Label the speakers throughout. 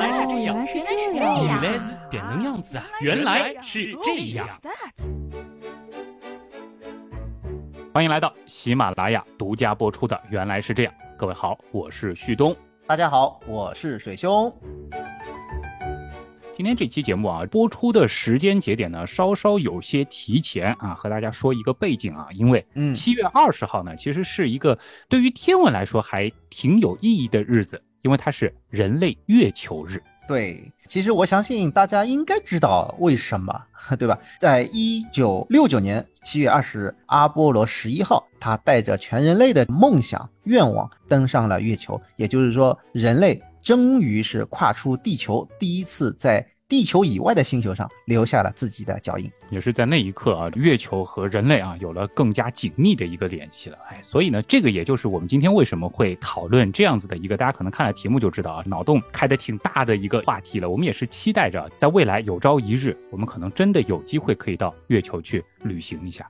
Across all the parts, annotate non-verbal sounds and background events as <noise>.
Speaker 1: 来是这样，
Speaker 2: 原来是
Speaker 1: 原
Speaker 2: 这样原
Speaker 1: 来是点能样子啊！原来是这样。欢迎来到喜马拉雅独家播出的《原来是这样》。各位好，我是旭东。
Speaker 3: 大家好，我是水兄。
Speaker 1: 今天这期节目啊，播出的时间节点呢，稍稍有些提前啊，和大家说一个背景啊，因为
Speaker 3: 嗯
Speaker 1: 七月二十号呢，其实是一个对于天文来说还挺有意义的日子，因为它是人类月球日。
Speaker 3: 对，其实我相信大家应该知道为什么，<laughs> 对吧？在一九六九年七月二十日，阿波罗十一号，他带着全人类的梦想愿望登上了月球，也就是说，人类终于是跨出地球，第一次在地球以外的星球上留下了自己的脚印。
Speaker 1: 也是在那一刻啊，月球和人类啊有了更加紧密的一个联系了。哎，所以呢，这个也就是我们今天为什么会讨论这样子的一个，大家可能看了题目就知道啊，脑洞开的挺大的一个话题了。我们也是期待着，在未来有朝一日，我们可能真的有机会可以到月球去旅行一下。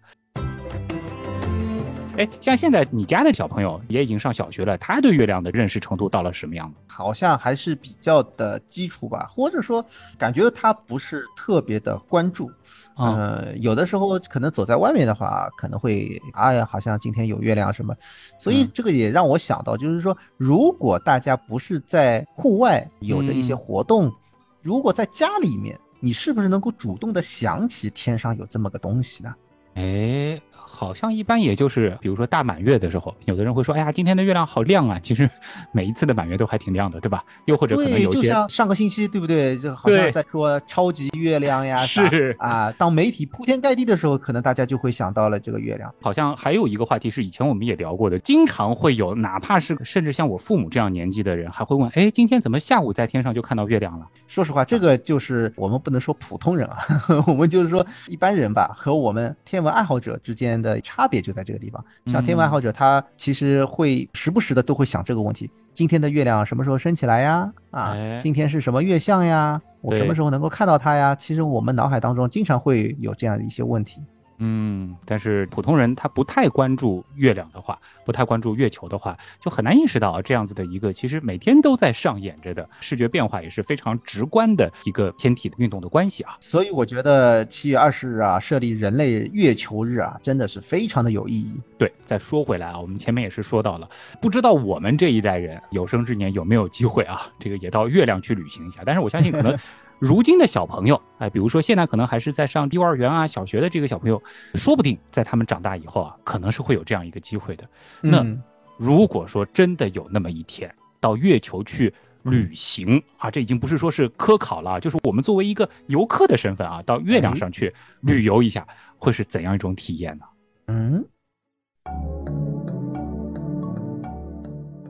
Speaker 1: 哎，像现在你家的小朋友也已经上小学了，他对月亮的认识程度到了什么样子？
Speaker 3: 好像还是比较的基础吧，或者说感觉他不是特别的关注。
Speaker 1: 嗯、
Speaker 3: 呃，有的时候可能走在外面的话，可能会哎呀，好像今天有月亮什么，所以
Speaker 1: 嗯
Speaker 3: 这个也让我想到，就是说，如果大家不是在户外有着一些
Speaker 1: 嗯
Speaker 3: 活动，如果在家里面，你是不是能够主动的想起天上有这么个东西呢？
Speaker 1: 哎，好像一般也就是，比如说大满月的时候，有的人会说，哎呀，今天的月亮好亮啊。其实每一次的满月都还挺亮的，对吧？又或者可能，有些
Speaker 3: 就像上个星期，对不对？就好像在说超级月亮呀，<laughs>
Speaker 1: 是
Speaker 3: 啊。当媒体铺天盖地的时候，可能大家就会想到了这个月亮。
Speaker 1: 好像还有一个话题是以前我们也聊过的，经常会有，哪怕是甚至像我父母这样年纪的人，还会问，哎，今天怎么下午在天上就看到月亮了？
Speaker 3: 说实话，这个就是我们不能说普通人啊，<laughs> 我们就是说一般人吧，和我们天文爱好者之间的差别就在这个地方。像天文爱好者，他其实会时不时的都会想这个问题：今天的月亮什么时候升起来呀？啊
Speaker 1: 哎，
Speaker 3: 今天是什么月相呀？我什么时候能够看到它呀？其实我们脑海当中经常会有这样的一些问题。
Speaker 1: 嗯，但是普通人他不太关注月亮的话，不太关注月球的话，就很难意识到啊这样子的一个其实每天都在上演着的视觉变化，也是非常直观的一个天体的运动的关系啊。
Speaker 3: 所以我觉得七月二十日啊，设立人类月球日啊，真的是非常的有意义。
Speaker 1: 对，再说回来啊，我们前面也是说到了，不知道我们这一代人有生之年有没有机会啊，这个也到月亮去旅行一下。但是我相信，可能如今的小朋友，哎，比如说现在可能还是在上幼儿园啊、小学的这个小朋友，说不定在他们长大以后啊，可能是会有这样一个机会的。那
Speaker 3: 嗯
Speaker 1: 如果说真的有那么一天到月球去旅行啊，这已经不是说是科考了啊，就是我们作为一个游客的身份啊，到月亮上去旅游一下，会是怎样一种体验呢？
Speaker 3: 嗯，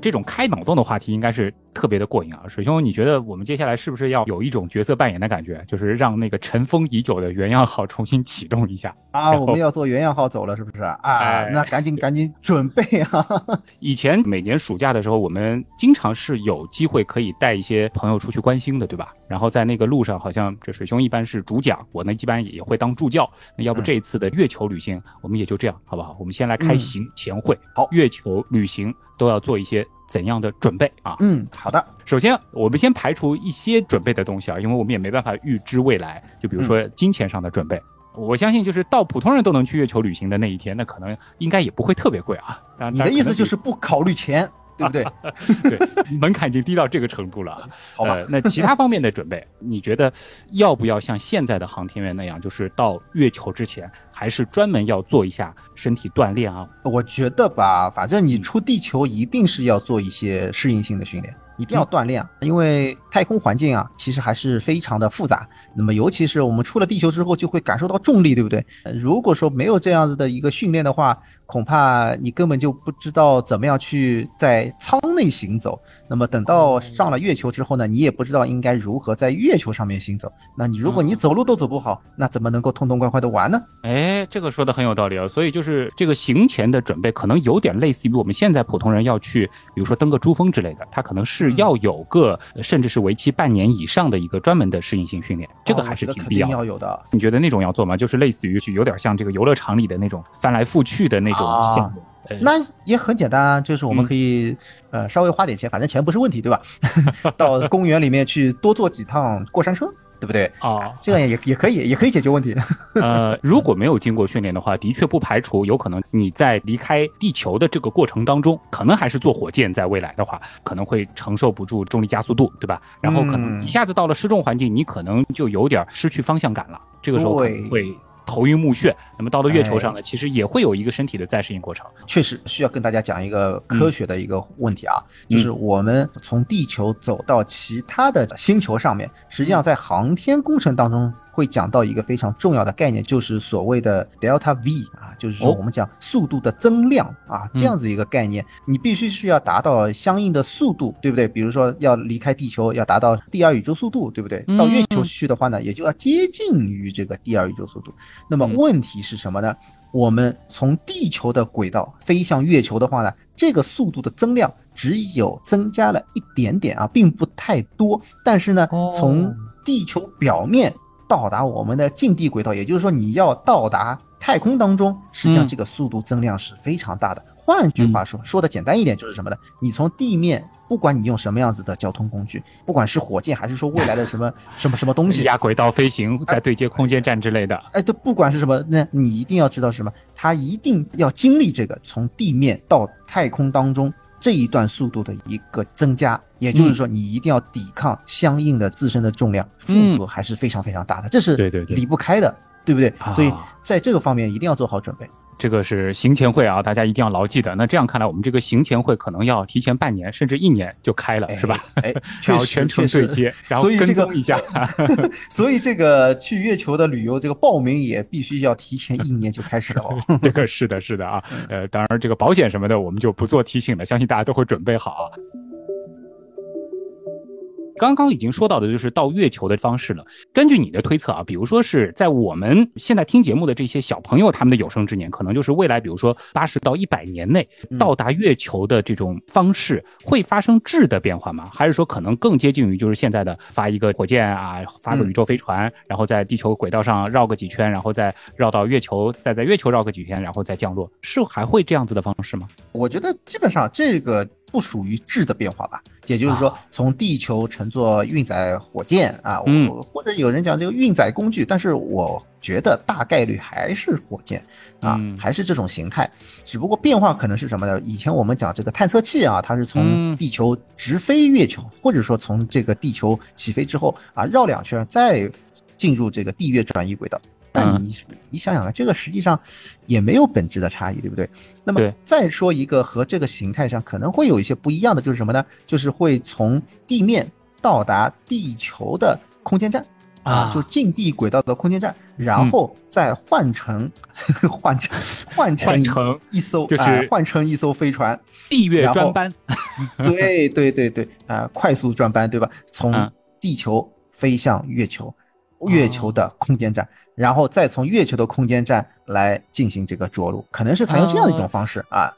Speaker 1: 这种开脑洞的话题应该是特别的过瘾啊！水兄，你觉得我们接下来是不是要有一种角色扮演的感觉，就是让那个尘封已久的原样号重新启动一下？
Speaker 3: 啊，我们要做原样号走了，是不是啊？
Speaker 1: 哎
Speaker 3: 那赶紧赶紧准备啊！<laughs>
Speaker 1: 以前每年暑假的时候，我们经常是有机会可以带一些朋友出去观星的，对吧？然后在那个路上，好像这水兄一般是主讲，我呢一般也会当助教。那要不
Speaker 3: 嗯
Speaker 1: 这一次的月球旅行，我们也就这样，好不好？我们先来开
Speaker 3: 嗯
Speaker 1: 行前会。
Speaker 3: 好
Speaker 1: 月球旅行都要做一些怎样的准备啊？
Speaker 3: 嗯，好的，
Speaker 1: 首先，我们先排除一些准备的东西啊，因为我们也没办法预知未来。就比如说金钱上的准备，我相信就是到普通人都能去月球旅行的那一天，那可能应该也不会特别贵啊。当然
Speaker 3: 你的意思就是不考虑钱，对不对？<laughs>
Speaker 1: 对门槛已经低到这个程度了啊。
Speaker 3: 好吧
Speaker 1: 呃，那其他方面的准备，你觉得要不要像现在的航天员那样，就是到月球之前，还是专门要做一下身体锻炼啊？
Speaker 3: 我觉得吧，反正你
Speaker 1: 嗯
Speaker 3: 出地球一定是要做一些适应性的训练，一定要锻炼啊，因为太空环境啊，其实还是非常的复杂。那么，尤其是我们出了地球之后，就会感受到重力，对不对？呃如果说没有这样子的一个训练的话，恐怕你根本就不知道怎么样去在舱内行走。那么等到上了月球之后呢，你也不知道应该如何在月球上面行走。那你如果你走路都走不好，那怎么能够痛痛快快的玩呢？
Speaker 1: 哎，这个说的很有道理啊。所以就是这个行前的准备，可能有点类似于我们现在普通人要去，比如说登个珠峰之类的，他可能是
Speaker 3: 嗯
Speaker 1: 要有个、呃甚至是为期半年以上的一个专门的适应性训练，这个还是挺必要的。
Speaker 3: 要有的。
Speaker 1: 你觉得那种要做吗？就是类似于就有点像这个游乐场里的那种翻来覆去的那种
Speaker 3: 啊
Speaker 1: 项目。
Speaker 3: 那也很简单啊，就是我们可以呃稍微花点钱，反正钱不是问题，对吧？<laughs> 到公园里面去多坐几趟过山车。对不对
Speaker 1: 啊？
Speaker 3: 这样也也可以，也可以解决问题。
Speaker 1: 呃，如果没有经过训练的话，的确不排除有可能你在离开地球的这个过程当中，可能还是坐火箭，在未来的话，可能会承受不住重力加速度，对吧？然后可能一下子到了失重环境，你可能就有点失去方向感了。这个时候可能会。头晕目眩，那么到了月球上呢，其实也会有一个身体的再适应过程。
Speaker 3: 确实需要跟大家讲一个科学的一个问题啊，就是我们从地球走到其他的星球上面，实际上在航天工程当中。会讲到一个非常重要的概念，就是所谓的 delta v 啊，就是说我们讲速度的增量啊，这样子一个概念，你必须是要达到相应的速度，对不对？比如说要离开地球，要达到第二宇宙速度，对不对？到月球去的话呢，也就要接近于这个第二宇宙速度。那么问题是什么呢？我们从地球的轨道飞向月球的话呢，这个速度的增量只有增加了一点点啊，并不太多。但是呢，从地球表面到达我们的近地轨道，也就是说你要到达太空当中，实际上这个速度增量是非常大的。换句话说，说的简单一点就是什么呢？你从地面，不管你用什么样子的交通工具，不管是火箭还是说未来的什么 <laughs> 什么什么东西，
Speaker 1: 亚轨道飞行，在对接空间站之类的，
Speaker 3: 哎，这不管是什么，那你一定要知道什么，它一定要经历这个从地面到太空当中。这一段速度的一个增加，也就是说，你一定要抵抗相应的自身的重量负荷，还是非常非常大的，这是对对离不开的，对不对？所以在这个方面一定要做好准备。
Speaker 1: 这个是行前会啊，大家一定要牢记的。那这样看来，我们这个行前会可能要提前半年甚至一年就开了，是吧？
Speaker 3: 哎，<laughs>
Speaker 1: 然后全程对接，然后跟踪一下。<laughs> <laughs>
Speaker 3: 所以这个去月球的旅游，这个报名也必须要提前一年就开始哦。
Speaker 1: 这个是的，是的啊。呃，当然这个保险什么的，我们就不做提醒了，相信大家都会准备好。刚刚已经说到的就是到月球的方式了。根据你的推测啊，比如说是在我们现在听节目的这些小朋友，他们的有生之年，可能就是未来，比如说八十到一百年内到达月球的这种方式，会发生质的变化吗？还是说可能更接近于就是现在的发一个火箭啊，发个宇宙飞船，然后在地球轨道上绕个几圈，然后再绕到月球，再在月球绕个几圈，然后再降落，是还会这样子的方式吗？
Speaker 3: 我觉得基本上这个。不属于质的变化吧，也就是说，从地球乘坐运载火箭啊，或者有人讲这个运载工具，但是我觉得大概率还是火箭啊，还是这种形态，只不过变化可能是什么呢？以前我们讲这个探测器啊，它是从地球直飞月球，或者说从这个地球起飞之后啊，绕两圈再进入这个地月转移轨道。但你你想想啊，这个实际上也没有本质的差异，对不对？那么再说一个和这个形态上可能会有一些不一样的，就是什么呢？就是会从地面到达地球的空间站啊，就近地轨道的空间站，然后再换成 <laughs> 换成换成一艘
Speaker 1: 就是
Speaker 3: 换成一艘飞船
Speaker 1: 地月专班，<laughs>
Speaker 3: 对对对对啊，快速专班对吧？从地球飞向月球。月球的空间站，然后再从月球的空间站来进行这个着陆，可能是采用这样的一种方式啊。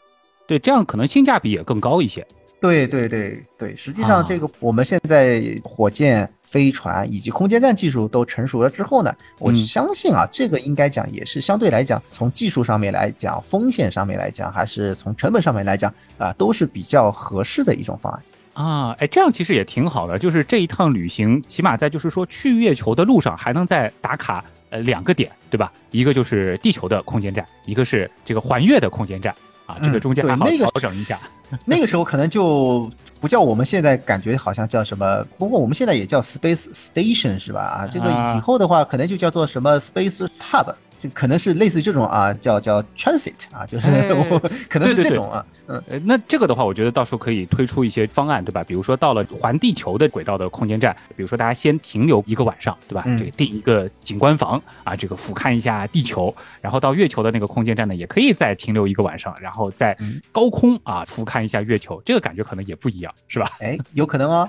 Speaker 1: 对，这样可能性价比也更高一些。
Speaker 3: 对对对对，实际上这个我们现在火箭、飞船以及空间站技术都成熟了之后呢，我相信啊，这个应该讲也是相对来讲，从技术上面来讲，风险上面来讲，还是从成本上面来讲啊，都是比较合适的一种方案。
Speaker 1: 啊，哎，这样其实也挺好的，就是这一趟旅行，起码在就是说去月球的路上，还能再打卡呃两个点，对吧？一个就是地球的空间站，一个是这个环月的空间站啊，这个中间还好调整一下。
Speaker 3: 那个时候可能就不叫我们现在感觉好像叫什么，不过我们现在也叫 Space Station 是吧？啊，这个以后的话可能就叫做什么 Space Hub。就可能是类似于这种啊，叫叫 transit 啊，就是 <laughs> 可能是这种啊，
Speaker 1: 嗯，那这个的话，我觉得到时候可以推出一些方案，对吧？比如说到了环地球的轨道的空间站，比如说大家先停留一个晚上，对吧？这个订一个景观房啊，这个俯瞰一下地球，然后到月球的那个空间站呢，也可以再停留一个晚上，然后在高空啊俯瞰一下月球，这个感觉可能也不一样，是吧？
Speaker 3: 哎，有可能哦。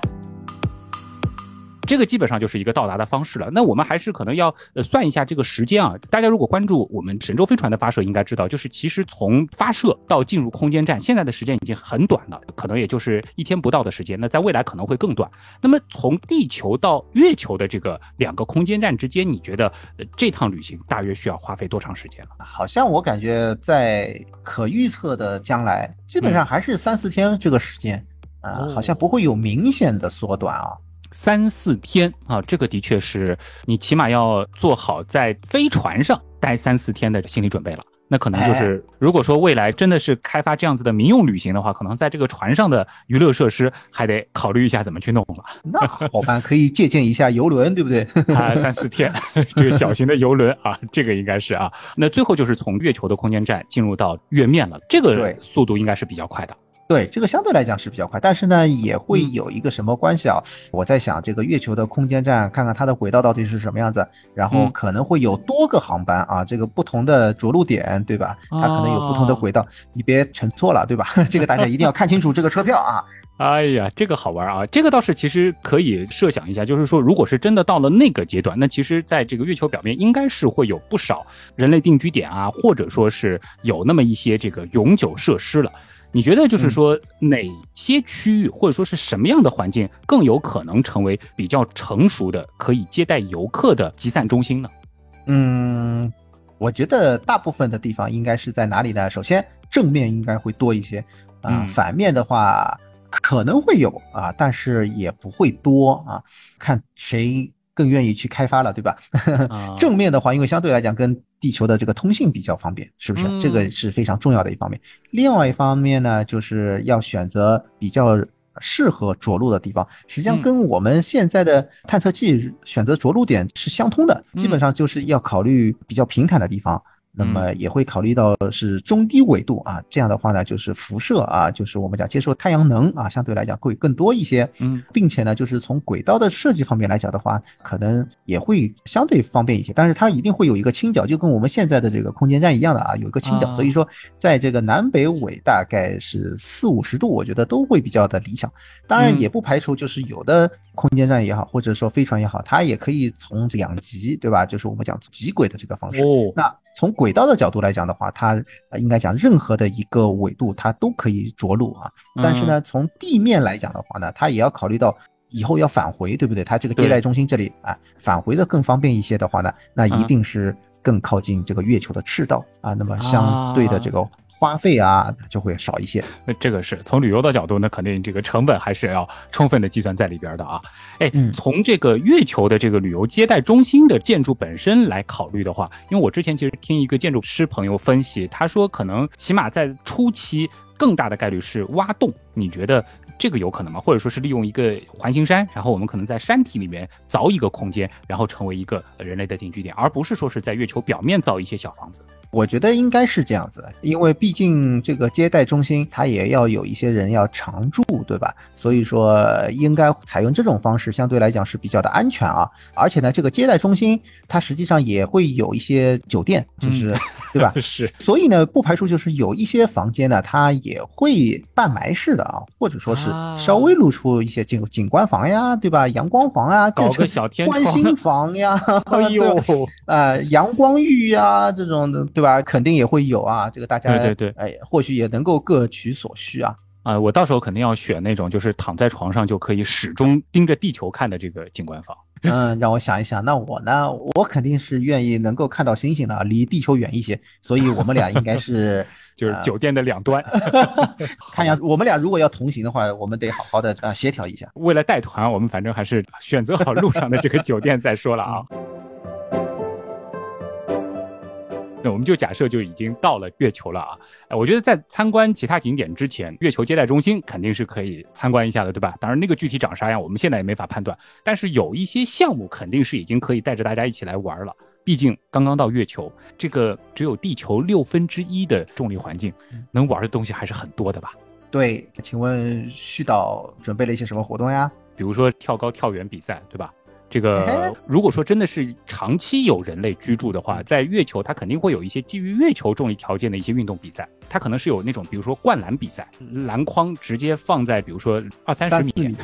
Speaker 1: 这个基本上就是一个到达的方式了。那我们还是可能要呃算一下这个时间啊。大家如果关注我们神舟飞船的发射，应该知道，就是其实从发射到进入空间站，现在的时间已经很短了，可能也就是一天不到的时间。那在未来可能会更短。那么从地球到月球的这个两个空间站之间，你觉得呃这趟旅行大约需要花费多长时间了？
Speaker 3: 好像我感觉在可预测的将来，基本上还是三四天这个时间啊、
Speaker 1: 哦
Speaker 3: 好像不会有明显的缩短啊。
Speaker 1: 三四天啊，这个的确是你起码要做好在飞船上待三四天的心理准备了。那可能就是，如果说未来真的是开发这样子的民用旅行的话，可能在这个船上的娱乐设施还得考虑一下怎么去弄了。
Speaker 3: 那好办，可以借鉴一下游轮，对不对？<laughs>
Speaker 1: 啊，三四天，这个小型的游轮啊，这个应该是啊。那最后就是从月球的空间站进入到月面了，这个速度应该是比较快的。
Speaker 3: 对，这个相对来讲是比较快，但是呢，也会有一个什么关系啊？我在想，这个月球的空间站，看看它的轨道到底是什么样子，然后
Speaker 1: 嗯
Speaker 3: 可能会有多个航班啊，这个不同的着陆点，对吧？它可能有不同的轨道，你别乘错了，对吧？<laughs> 这个大家一定要看清楚这个车票啊。<laughs>
Speaker 1: 哎呀，这个好玩啊！这个倒是其实可以设想一下，就是说，如果是真的到了那个阶段，那其实在这个月球表面应该是会有不少人类定居点啊，或者说是有那么一些这个永久设施了。你觉得就是说哪些区域或者说是什么样的环境更有可能成为比较成熟的可以接待游客的集散中心呢？
Speaker 3: 嗯，我觉得大部分的地方应该是在哪里呢？首先正面应该会多一些啊、
Speaker 1: 嗯
Speaker 3: 反面的话可能会有啊，但是也不会多啊，看谁更愿意去开发了，对吧？<laughs>
Speaker 1: 啊
Speaker 3: 正面的话，因为相对来讲跟地球的这个通信比较方便，是不是？
Speaker 1: 嗯
Speaker 3: 这个是非常重要的一方面。另外一方面呢，就是要选择比较适合着陆的地方，实际上
Speaker 1: 嗯
Speaker 3: 跟我们现在的探测器选择着陆点是相通的，
Speaker 1: 嗯
Speaker 3: 基本上就是要考虑比较平坦的地方。那么也会考虑到是中低纬度啊，这样的话呢，就是辐射啊，就是我们讲接受太阳能啊，相对来讲会更多一些。
Speaker 1: 嗯，
Speaker 3: 并且呢，就是从轨道的设计方面来讲的话，可能也会相对方便一些。但是它一定会有一个倾角，就跟我们现在的这个空间站一样的啊，有一个倾角。
Speaker 1: 啊
Speaker 3: 所以说，在这个南北纬大概是四五十度，我觉得都会比较的理想。当然
Speaker 1: 嗯
Speaker 3: 也不排除就是有的空间站也好，或者说飞船也好，它也可以从两极，对吧？就是我们讲极轨的这个方式。
Speaker 1: 哦，
Speaker 3: 那从轨道的角度来讲的话，它呃应该讲任何的一个纬度它都可以着陆啊。但是呢，从地面来讲的话呢，它也要考虑到以后要返回，对不对？它这个接待中心这里啊，返回的更方便一些的话呢，那一定是更靠近这个月球的赤道啊。那么相对的这个花费啊就会少一些。
Speaker 1: 那这个是从旅游的角度那，肯定这个成本还是要充分的计算在里边的啊。哎，
Speaker 3: 嗯
Speaker 1: 从这个月球的这个旅游接待中心的建筑本身来考虑的话，因为我之前其实听一个建筑师朋友分析，他说可能起码在初期更大的概率是挖洞，你觉得？这个有可能吗？或者说是利用一个环形山，然后我们可能在山体里面凿一个空间，然后成为一个人类的定居点，而不是说是在月球表面造一些小房子。
Speaker 3: 我觉得应该是这样子的，因为毕竟这个接待中心它也要有一些人要常住，对吧？所以说应该采用这种方式，相对来讲是比较的安全啊。而且呢，这个接待中心它实际上也会有一些酒店，就是、对吧？<laughs>
Speaker 1: 是，
Speaker 3: 所以呢，不排除就是有一些房间呢，它也会半埋式的啊，或者说是
Speaker 1: 啊
Speaker 3: 稍微露出一些景景观房呀，对吧？阳光房啊，
Speaker 1: 搞个小天窗
Speaker 3: 观星房呀，<laughs>
Speaker 1: 哎呦，<laughs>
Speaker 3: 啊，阳光浴呀这种的，对吧？肯定也会有啊。这个大家
Speaker 1: 对对对
Speaker 3: 哎，或许也能够各取所需啊。
Speaker 1: 啊、我到时候肯定要选那种就是躺在床上就可以始终盯着地球看的这个景观房。<laughs>
Speaker 3: 嗯，让我想一想，那我呢，我肯定是愿意能够看到星星的，离地球远一些。所以我们俩应该是 <laughs>
Speaker 1: 就是酒店的两端。<laughs>
Speaker 3: 看样子，我们俩如果要同行的话，我们得好好的呃协调一下。
Speaker 1: 为了带团，我们反正还是选择好路上的这个酒店再说了啊。那我们就假设就已经到了月球了啊！哎，我觉得在参观其他景点之前，月球接待中心肯定是可以参观一下的，对吧？当然，那个具体长啥样，我们现在也没法判断。但是有一些项目肯定是已经可以带着大家一起来玩了。毕竟刚刚到月球，这个只有地球六分之一的重力环境，能玩的东西还是很多的吧？
Speaker 3: 对，请问旭导准备了一些什么活动呀？
Speaker 1: 比如说跳高、跳远比赛，对吧？这个如果说真的是长期有人类居住的话，在月球它肯定会有一些基于月球重力条件的一些运动比赛，它可能是有那种比如说灌篮比赛，篮筐直接放在比如说二三十米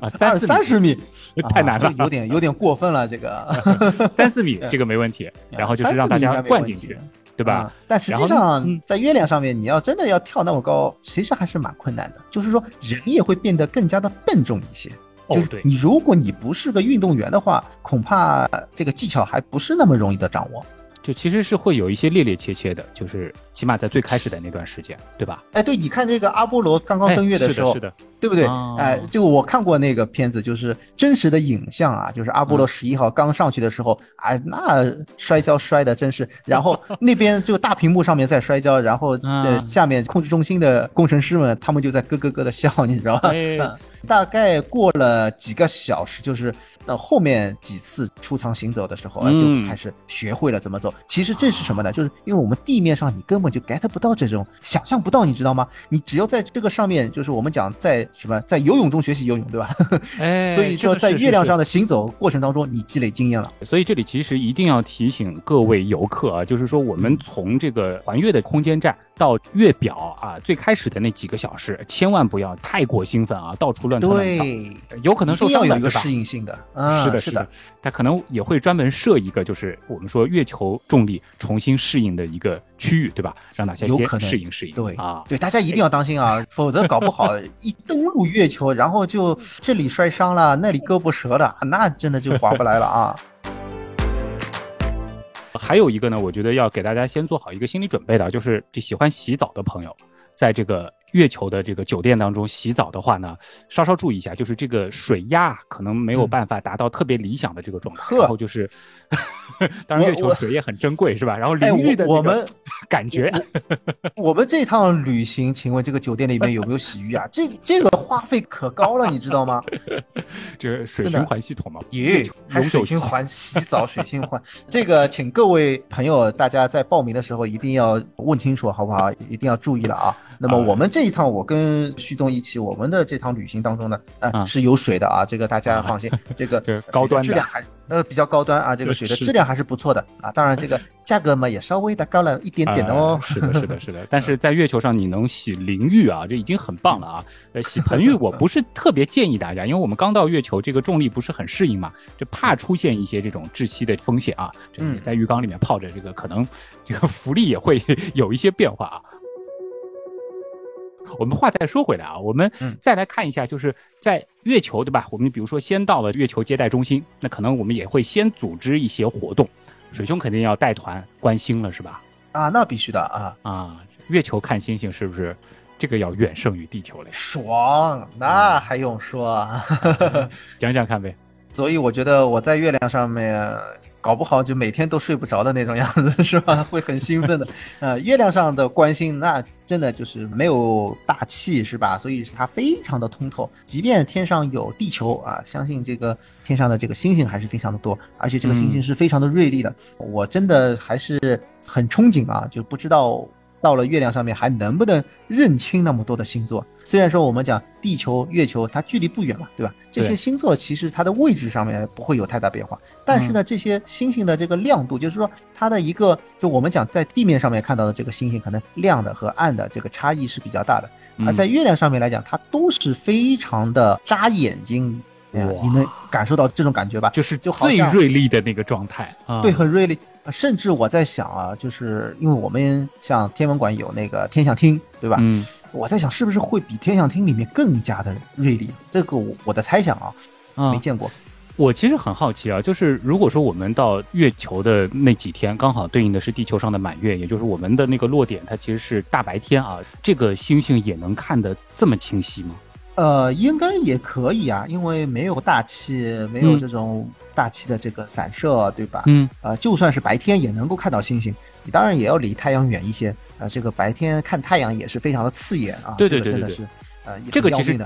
Speaker 1: 啊，三
Speaker 3: 三十米。<laughs> <laughs>
Speaker 1: 太难了，
Speaker 3: 有点有点过分了，这
Speaker 1: 个。<laughs> 三四米这个没问题，然后就是让大家灌进去，对吧？
Speaker 3: 但实际上在月亮上面，你要真的要跳那么高，其实还是蛮困难的，就是说人也会变得更加的笨重一些。就是你，如果你不是个运动员的话，恐怕这个技巧还不是那么容易的掌握。
Speaker 1: 就其实是会有一些趔趔趄趄的，就是起码在最开始的那段时间，对吧？
Speaker 3: 哎，对，你看这个阿波罗刚刚登月的时候，
Speaker 1: 是的。
Speaker 3: 对不对？哎，就我看过那个片子，就是真实的影像啊，就是阿波罗十一号刚上去的时候，哎，那摔跤摔的真是，然后那边就大屏幕上面在摔跤，然后这下面控制中心的工程师们，他们就在咯咯咯的笑，你知道吧？<laughs> 大概过了几个小时，就是到后面几次出舱行走的时候，就开始学会了怎么走。其实这是什么呢？就是因为我们地面上你根本就 get 不到这种，想象不到，你知道吗？你只要在这个上面，就是我们讲在。什么在游泳中学习游泳，对吧？
Speaker 1: 哎，<laughs>
Speaker 3: 所以说在月亮上的行走过程当中，你积累经验了。
Speaker 1: 所以这里其实一定要提醒各位游客啊，就是说我们从这个环月的空间站到月表啊，最开始的那几个小时，千万不要太过兴奋啊，到处乱窜乱跳，有可能受伤
Speaker 3: 的，有一个适应性的。
Speaker 1: 是的，是的，他可能也会专门设一个，就是我们说月球重力重新适应的一个区域，对吧？让大家先适应适应。
Speaker 3: 对
Speaker 1: 啊，
Speaker 3: 对，大家一定要当心啊，否则搞不好一登陆月球，然后就这里摔伤了，那里胳膊折了，那真的就划不来了啊。
Speaker 1: 还有一个呢，我觉得要给大家先做好一个心理准备的，就是这喜欢洗澡的朋友，在这个。月球的这个酒店当中洗澡的话呢，稍稍注意一下，就是这个水压可能没有办法达到特别理想的这个状态。然后就是，<laughs> 当然月球水也很珍贵，是吧？然后淋浴的
Speaker 3: 我们 <laughs>
Speaker 1: 感觉，
Speaker 3: 我们这趟旅行，请问这个酒店里面有没有洗浴啊？这这个花费可高了，你知道吗？<laughs>
Speaker 1: 这水循环系统嘛，
Speaker 3: 耶，还水循环洗澡水循环，这个请各位朋友大家在报名的时候一定要问清楚，好不好？一定要注意了啊。那么我们这一趟，我跟旭东一起，我们的这趟旅行当中呢，啊是有水的啊，这个大家放心，这个 <laughs>
Speaker 1: 高端
Speaker 3: 质量还呃比较高端啊，这个水的质量还是不错的啊，当然这个 <laughs> 价格嘛也稍微的高了一点点哦。
Speaker 1: 是的，是的，是的，<laughs> 但是在月球上你能洗淋浴啊，这已经很棒了啊。呃，洗盆浴我不是特别建议大家，因为我们刚到月球，这个重力不是很适应嘛，就怕出现一些这种窒息的风险啊。这个在浴缸里面泡着，这个可能这个浮力也会有一些变化啊。我们话再说回来啊，我们再来看一下，就是在月球，对吧？我们比如说先到了月球接待中心，那可能我们也会先组织一些活动。水兄肯定要带团观星了，是吧？
Speaker 3: 啊，那必须的啊
Speaker 1: 啊！月球看星星是不是这个要远胜于地球嘞？
Speaker 3: 爽，那还用说？
Speaker 1: 讲讲看呗。<laughs>
Speaker 3: 所以我觉得我在月亮上面。搞不好就每天都睡不着的那种样子，<laughs> 是吧？<laughs> 会很兴奋的。呃，月亮上的关心，那真的就是没有大气，是吧？所以它非常的通透。即便天上有地球啊，相信这个天上的这个星星还是非常的多，而且这个星星是非常的锐利的。我真的还是很憧憬啊，就不知道。到了月亮上面还能不能认清那么多的星座？虽然说我们讲地球、月球它距离不远嘛，对吧？这些星座其实它的位置上面不会有太大变化，但是呢，这些星星的这个亮度，就是说它的一个，就我们讲在地面上面看到的这个星星，可能亮的和暗的这个差异是比较大的。而在月亮上面来讲，它都是非常的扎眼睛。你能感受到这种感觉吧？
Speaker 1: 就是就最锐利的那个状态，
Speaker 3: 对，很锐利。甚至我在想啊，就是因为我们像天文馆有那个天象厅，对吧？
Speaker 1: 嗯，
Speaker 3: 我在想是不是会比天象厅里面更加的锐利？这个我我的猜想啊，没见过。
Speaker 1: 我其实很好奇啊，就是如果说我们到月球的那几天，刚好对应的是地球上的满月，也就是我们的那个落点，它其实是大白天啊，这个星星也能看得这么清晰吗？
Speaker 3: 呃，应该也可以啊，因为没有大气，没有这种大气的这个散射，对吧？
Speaker 1: 嗯，
Speaker 3: 呃，就算是白天也能够看到星星，你当然也要离太阳远一些啊。这个白天看太阳也是非常的刺眼啊。
Speaker 1: 对对对，
Speaker 3: 真的是，呃，
Speaker 1: 这个其实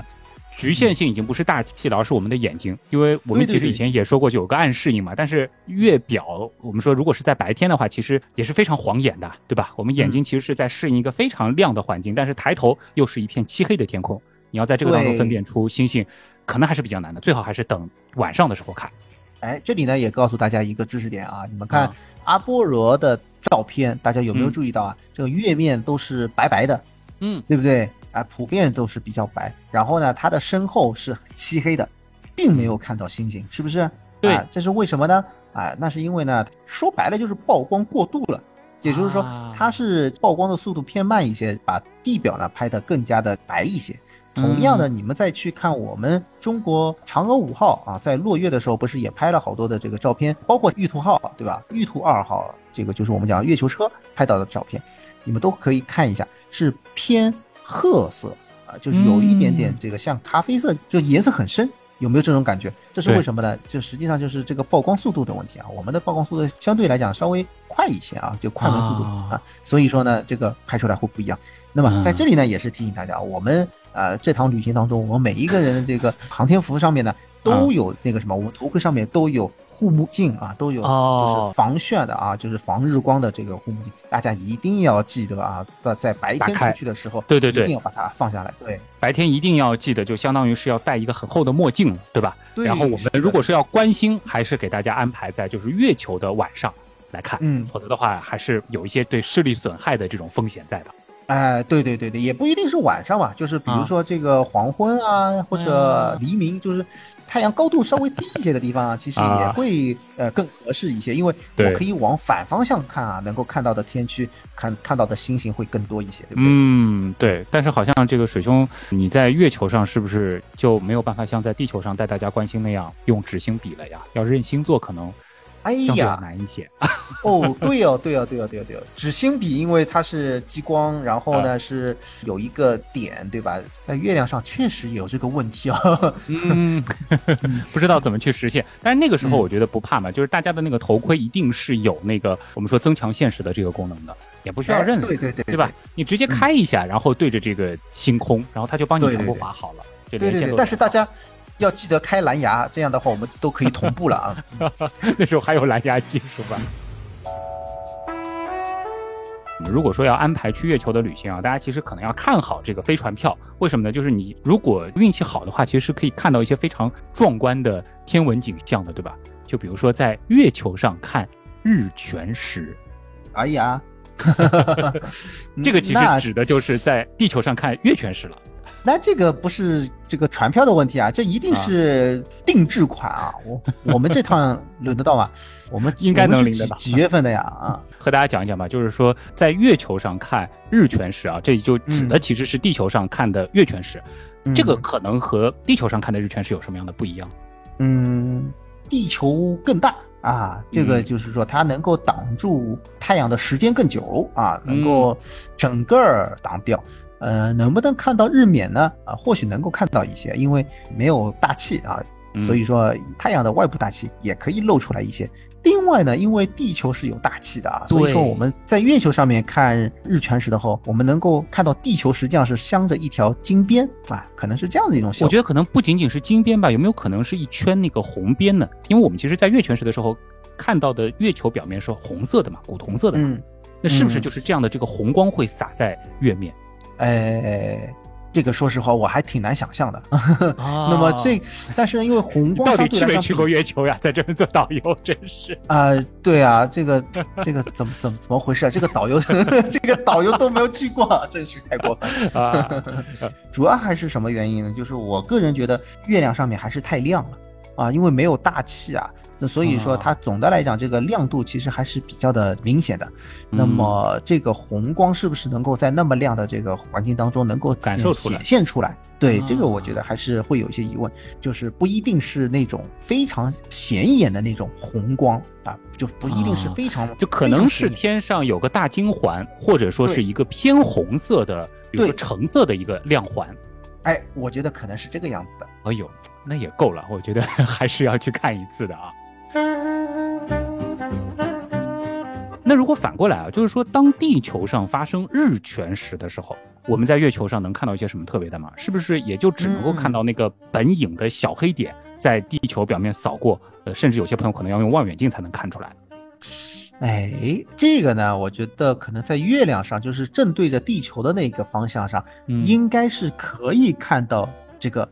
Speaker 1: 局限性已经不是大气了，而是我们的眼睛，因为我们其实以前也说过有个暗适应嘛。但是月表，我们说如果是在白天的话，其实也是非常晃眼的，对吧？我们眼睛其实是在适应一个非常亮的环境，但是抬头又是一片漆黑的天空。你要在这个当中分辨出星星，可能还是比较难的，最好还是等晚上的时候看。
Speaker 3: 哎，这里呢也告诉大家一个知识点啊，你们看
Speaker 1: 啊
Speaker 3: 阿波罗的照片，大家有没有
Speaker 1: 嗯
Speaker 3: 注意到啊？这个月面都是白白的，
Speaker 1: 嗯，
Speaker 3: 对不对？啊，普遍都是比较白。然后呢，它的身后是漆黑的，并没有看到星星，是不是？
Speaker 1: 对
Speaker 3: 啊，这是为什么呢？啊，那是因为呢，说白了就是曝光过度了。也就是说
Speaker 1: 啊，
Speaker 3: 它是曝光的速度偏慢一些，把地表呢拍得更加的白一些。同样的，你们再去看我们中国嫦娥五号啊，在落月的时候，不是也拍了好多的这个照片，包括玉兔号，对吧？玉兔二号这个就是我们讲月球车拍到的照片，你们都可以看一下，是偏褐色啊，就是有一点点
Speaker 1: 嗯
Speaker 3: 这个像咖啡色，就颜色很深。有没有这种感觉？这是为什么呢？就实际上就是这个曝光速度的问题啊。我们的曝光速度相对来讲稍微快一些啊，就快门速度
Speaker 1: 啊
Speaker 3: 啊，所以说呢，这个拍出来会不一样。那么在
Speaker 1: 嗯
Speaker 3: 这里呢，也是提醒大家，我们呃这趟旅行当中，我们每一个人的这个航天服上面呢，都有那个什么，我们头盔上面都有护目镜啊，都有就
Speaker 1: 哦
Speaker 3: 是防眩的啊，就是防日光的这个护目镜，大家一定要记得啊，在在白天出去的时候，
Speaker 1: 对对对
Speaker 3: 一定要把它放下来。对，
Speaker 1: 白天一定要记得，就相当于是要戴一个很厚的墨镜，对吧？
Speaker 3: 对
Speaker 1: 然后我们如果是要观星，还是给大家安排在就是月球的晚上来看，
Speaker 3: 嗯
Speaker 1: 否则的话还是有一些对视力损害的这种风险在的。
Speaker 3: 哎，对对对对，也不一定是晚上吧，就是比如
Speaker 1: 啊
Speaker 3: 说这个黄昏啊，或者
Speaker 1: 嗯
Speaker 3: 黎明，就是太阳高度稍微低一些的地方啊，其实也
Speaker 1: 啊
Speaker 3: 会呃更合适一些，因为我可以往反方向看啊，能够看到的天区看看到的星星会更多一些，对不对？
Speaker 1: 嗯，对。但是好像这个水兄，你在月球上是不是就没有办法像在地球上带大家观星那样用指星笔了呀？要认星座可能
Speaker 3: 哎呀，
Speaker 1: 难一些。
Speaker 3: 哦，对哦，对哦，对哦，对哦，对哦，纸星笔因为它是激光，然后
Speaker 1: 啊
Speaker 3: 呢是有一个点，对吧？在月亮上确实有这个问题啊。
Speaker 1: 嗯，不知道怎么去实现。但是那个时候
Speaker 3: 嗯
Speaker 1: 我觉得不怕嘛，就是大家的那个头盔一定是有那个我们说增强现实的这个功能的，也不需要认了，
Speaker 3: 对对对
Speaker 1: 对吧？？你直接开一下，然后对着这个星空，然后它就帮你全部划好了，就
Speaker 3: 对对对，
Speaker 1: 连线都
Speaker 3: 但是大家要记得开蓝牙，这样的话我们都可以同步了啊。<laughs>
Speaker 1: 那时候还有蓝牙技术吧。如果说要安排去月球的旅行啊，大家其实可能要看好这个飞船票。为什么呢？就是你如果运气好的话，其实是可以看到一些非常壮观的天文景象的，对吧？就比如说在月球上看日全食，
Speaker 3: 哎 <laughs> 呀，<laughs>
Speaker 1: 这个其实指的就是在地球上看月全食了。
Speaker 3: 那这个不是这个船票的问题啊，这一定是定制款啊。我我们这趟轮得到吗？<laughs> 我们
Speaker 1: 应该能领得到
Speaker 3: 几几月份的呀？啊，
Speaker 1: 和大家讲一讲吧，就是说在月球上看日全食啊，这就指的其实是地球上看的月全食。这个可能和地球上看的日全食有什么样的不一样？
Speaker 3: 嗯，地球更大啊，这个
Speaker 1: 嗯
Speaker 3: 就是说它能够挡住太阳的时间更久啊，能
Speaker 1: 嗯
Speaker 3: 够整个儿挡掉。呃，能不能看到日冕呢？啊，或许能够看到一些，因为没有大气啊，
Speaker 1: 嗯
Speaker 3: 所以说太阳的外部大气也可以露出来一些。另外呢，因为地球是有大气的啊，所以说我们在月球上面看日全食的时候，我们能够看到地球实际上是镶着一条金边啊，可能是这样的一种效果。
Speaker 1: 我觉得可能不仅仅是金边吧，有没有可能是一圈那个红边呢？因为我们其实，在月全食的时候看到的月球表面是红色的嘛，古铜色的嘛，
Speaker 3: 嗯，
Speaker 1: 那是不是
Speaker 3: 嗯
Speaker 1: 就是这样的这个红光会洒在月面？
Speaker 3: 哎，这个说实话我还挺难想象的。
Speaker 1: 啊 <laughs>
Speaker 3: 那么这，但是呢，因为红光
Speaker 1: 到底去没去过月球呀？在这边做导游，真是
Speaker 3: 啊、对啊，这个这个怎么怎么怎么回事啊？这个导游 <laughs> 这个导游都没有去过，真是太过分了。
Speaker 1: 啊，
Speaker 3: 主要还是什么原因呢？就是我个人觉得月亮上面还是太亮了啊，因为没有大气啊，那所以说
Speaker 1: 啊
Speaker 3: 它总的来讲这个亮度其实还是比较的明显的。
Speaker 1: 嗯
Speaker 3: 那么这个红光是不是能够在那么亮的这个环境当中能够
Speaker 1: 感受出来
Speaker 3: 显现出来？对，
Speaker 1: 啊
Speaker 3: 这个我觉得还是会有一些疑问，就是不一定是那种非常显眼的那种红光啊，就不一定是
Speaker 1: 啊
Speaker 3: 非常、
Speaker 1: 就可能是天上有个大金环，或者说是一个偏红色的，比如说
Speaker 3: 对
Speaker 1: 橙色的一个亮环。
Speaker 3: 哎，我觉得可能是这个样子的。
Speaker 1: 哎呦，那也够了，我觉得 <laughs> 还是要去看一次的啊。<laughs> 那如果反过来啊，就是说，当地球上发生日全食的时候，我们在月球上能看到一些什么特别的吗？是不是也就只能够看到那个本影的小黑点在地球表面扫过？呃，甚至有些朋友可能要用望远镜才能看出来。
Speaker 3: 哎，这个呢，我觉得可能在月亮上，就是正对着地球的那个方向上，
Speaker 1: 嗯
Speaker 3: 应该是可以看到这个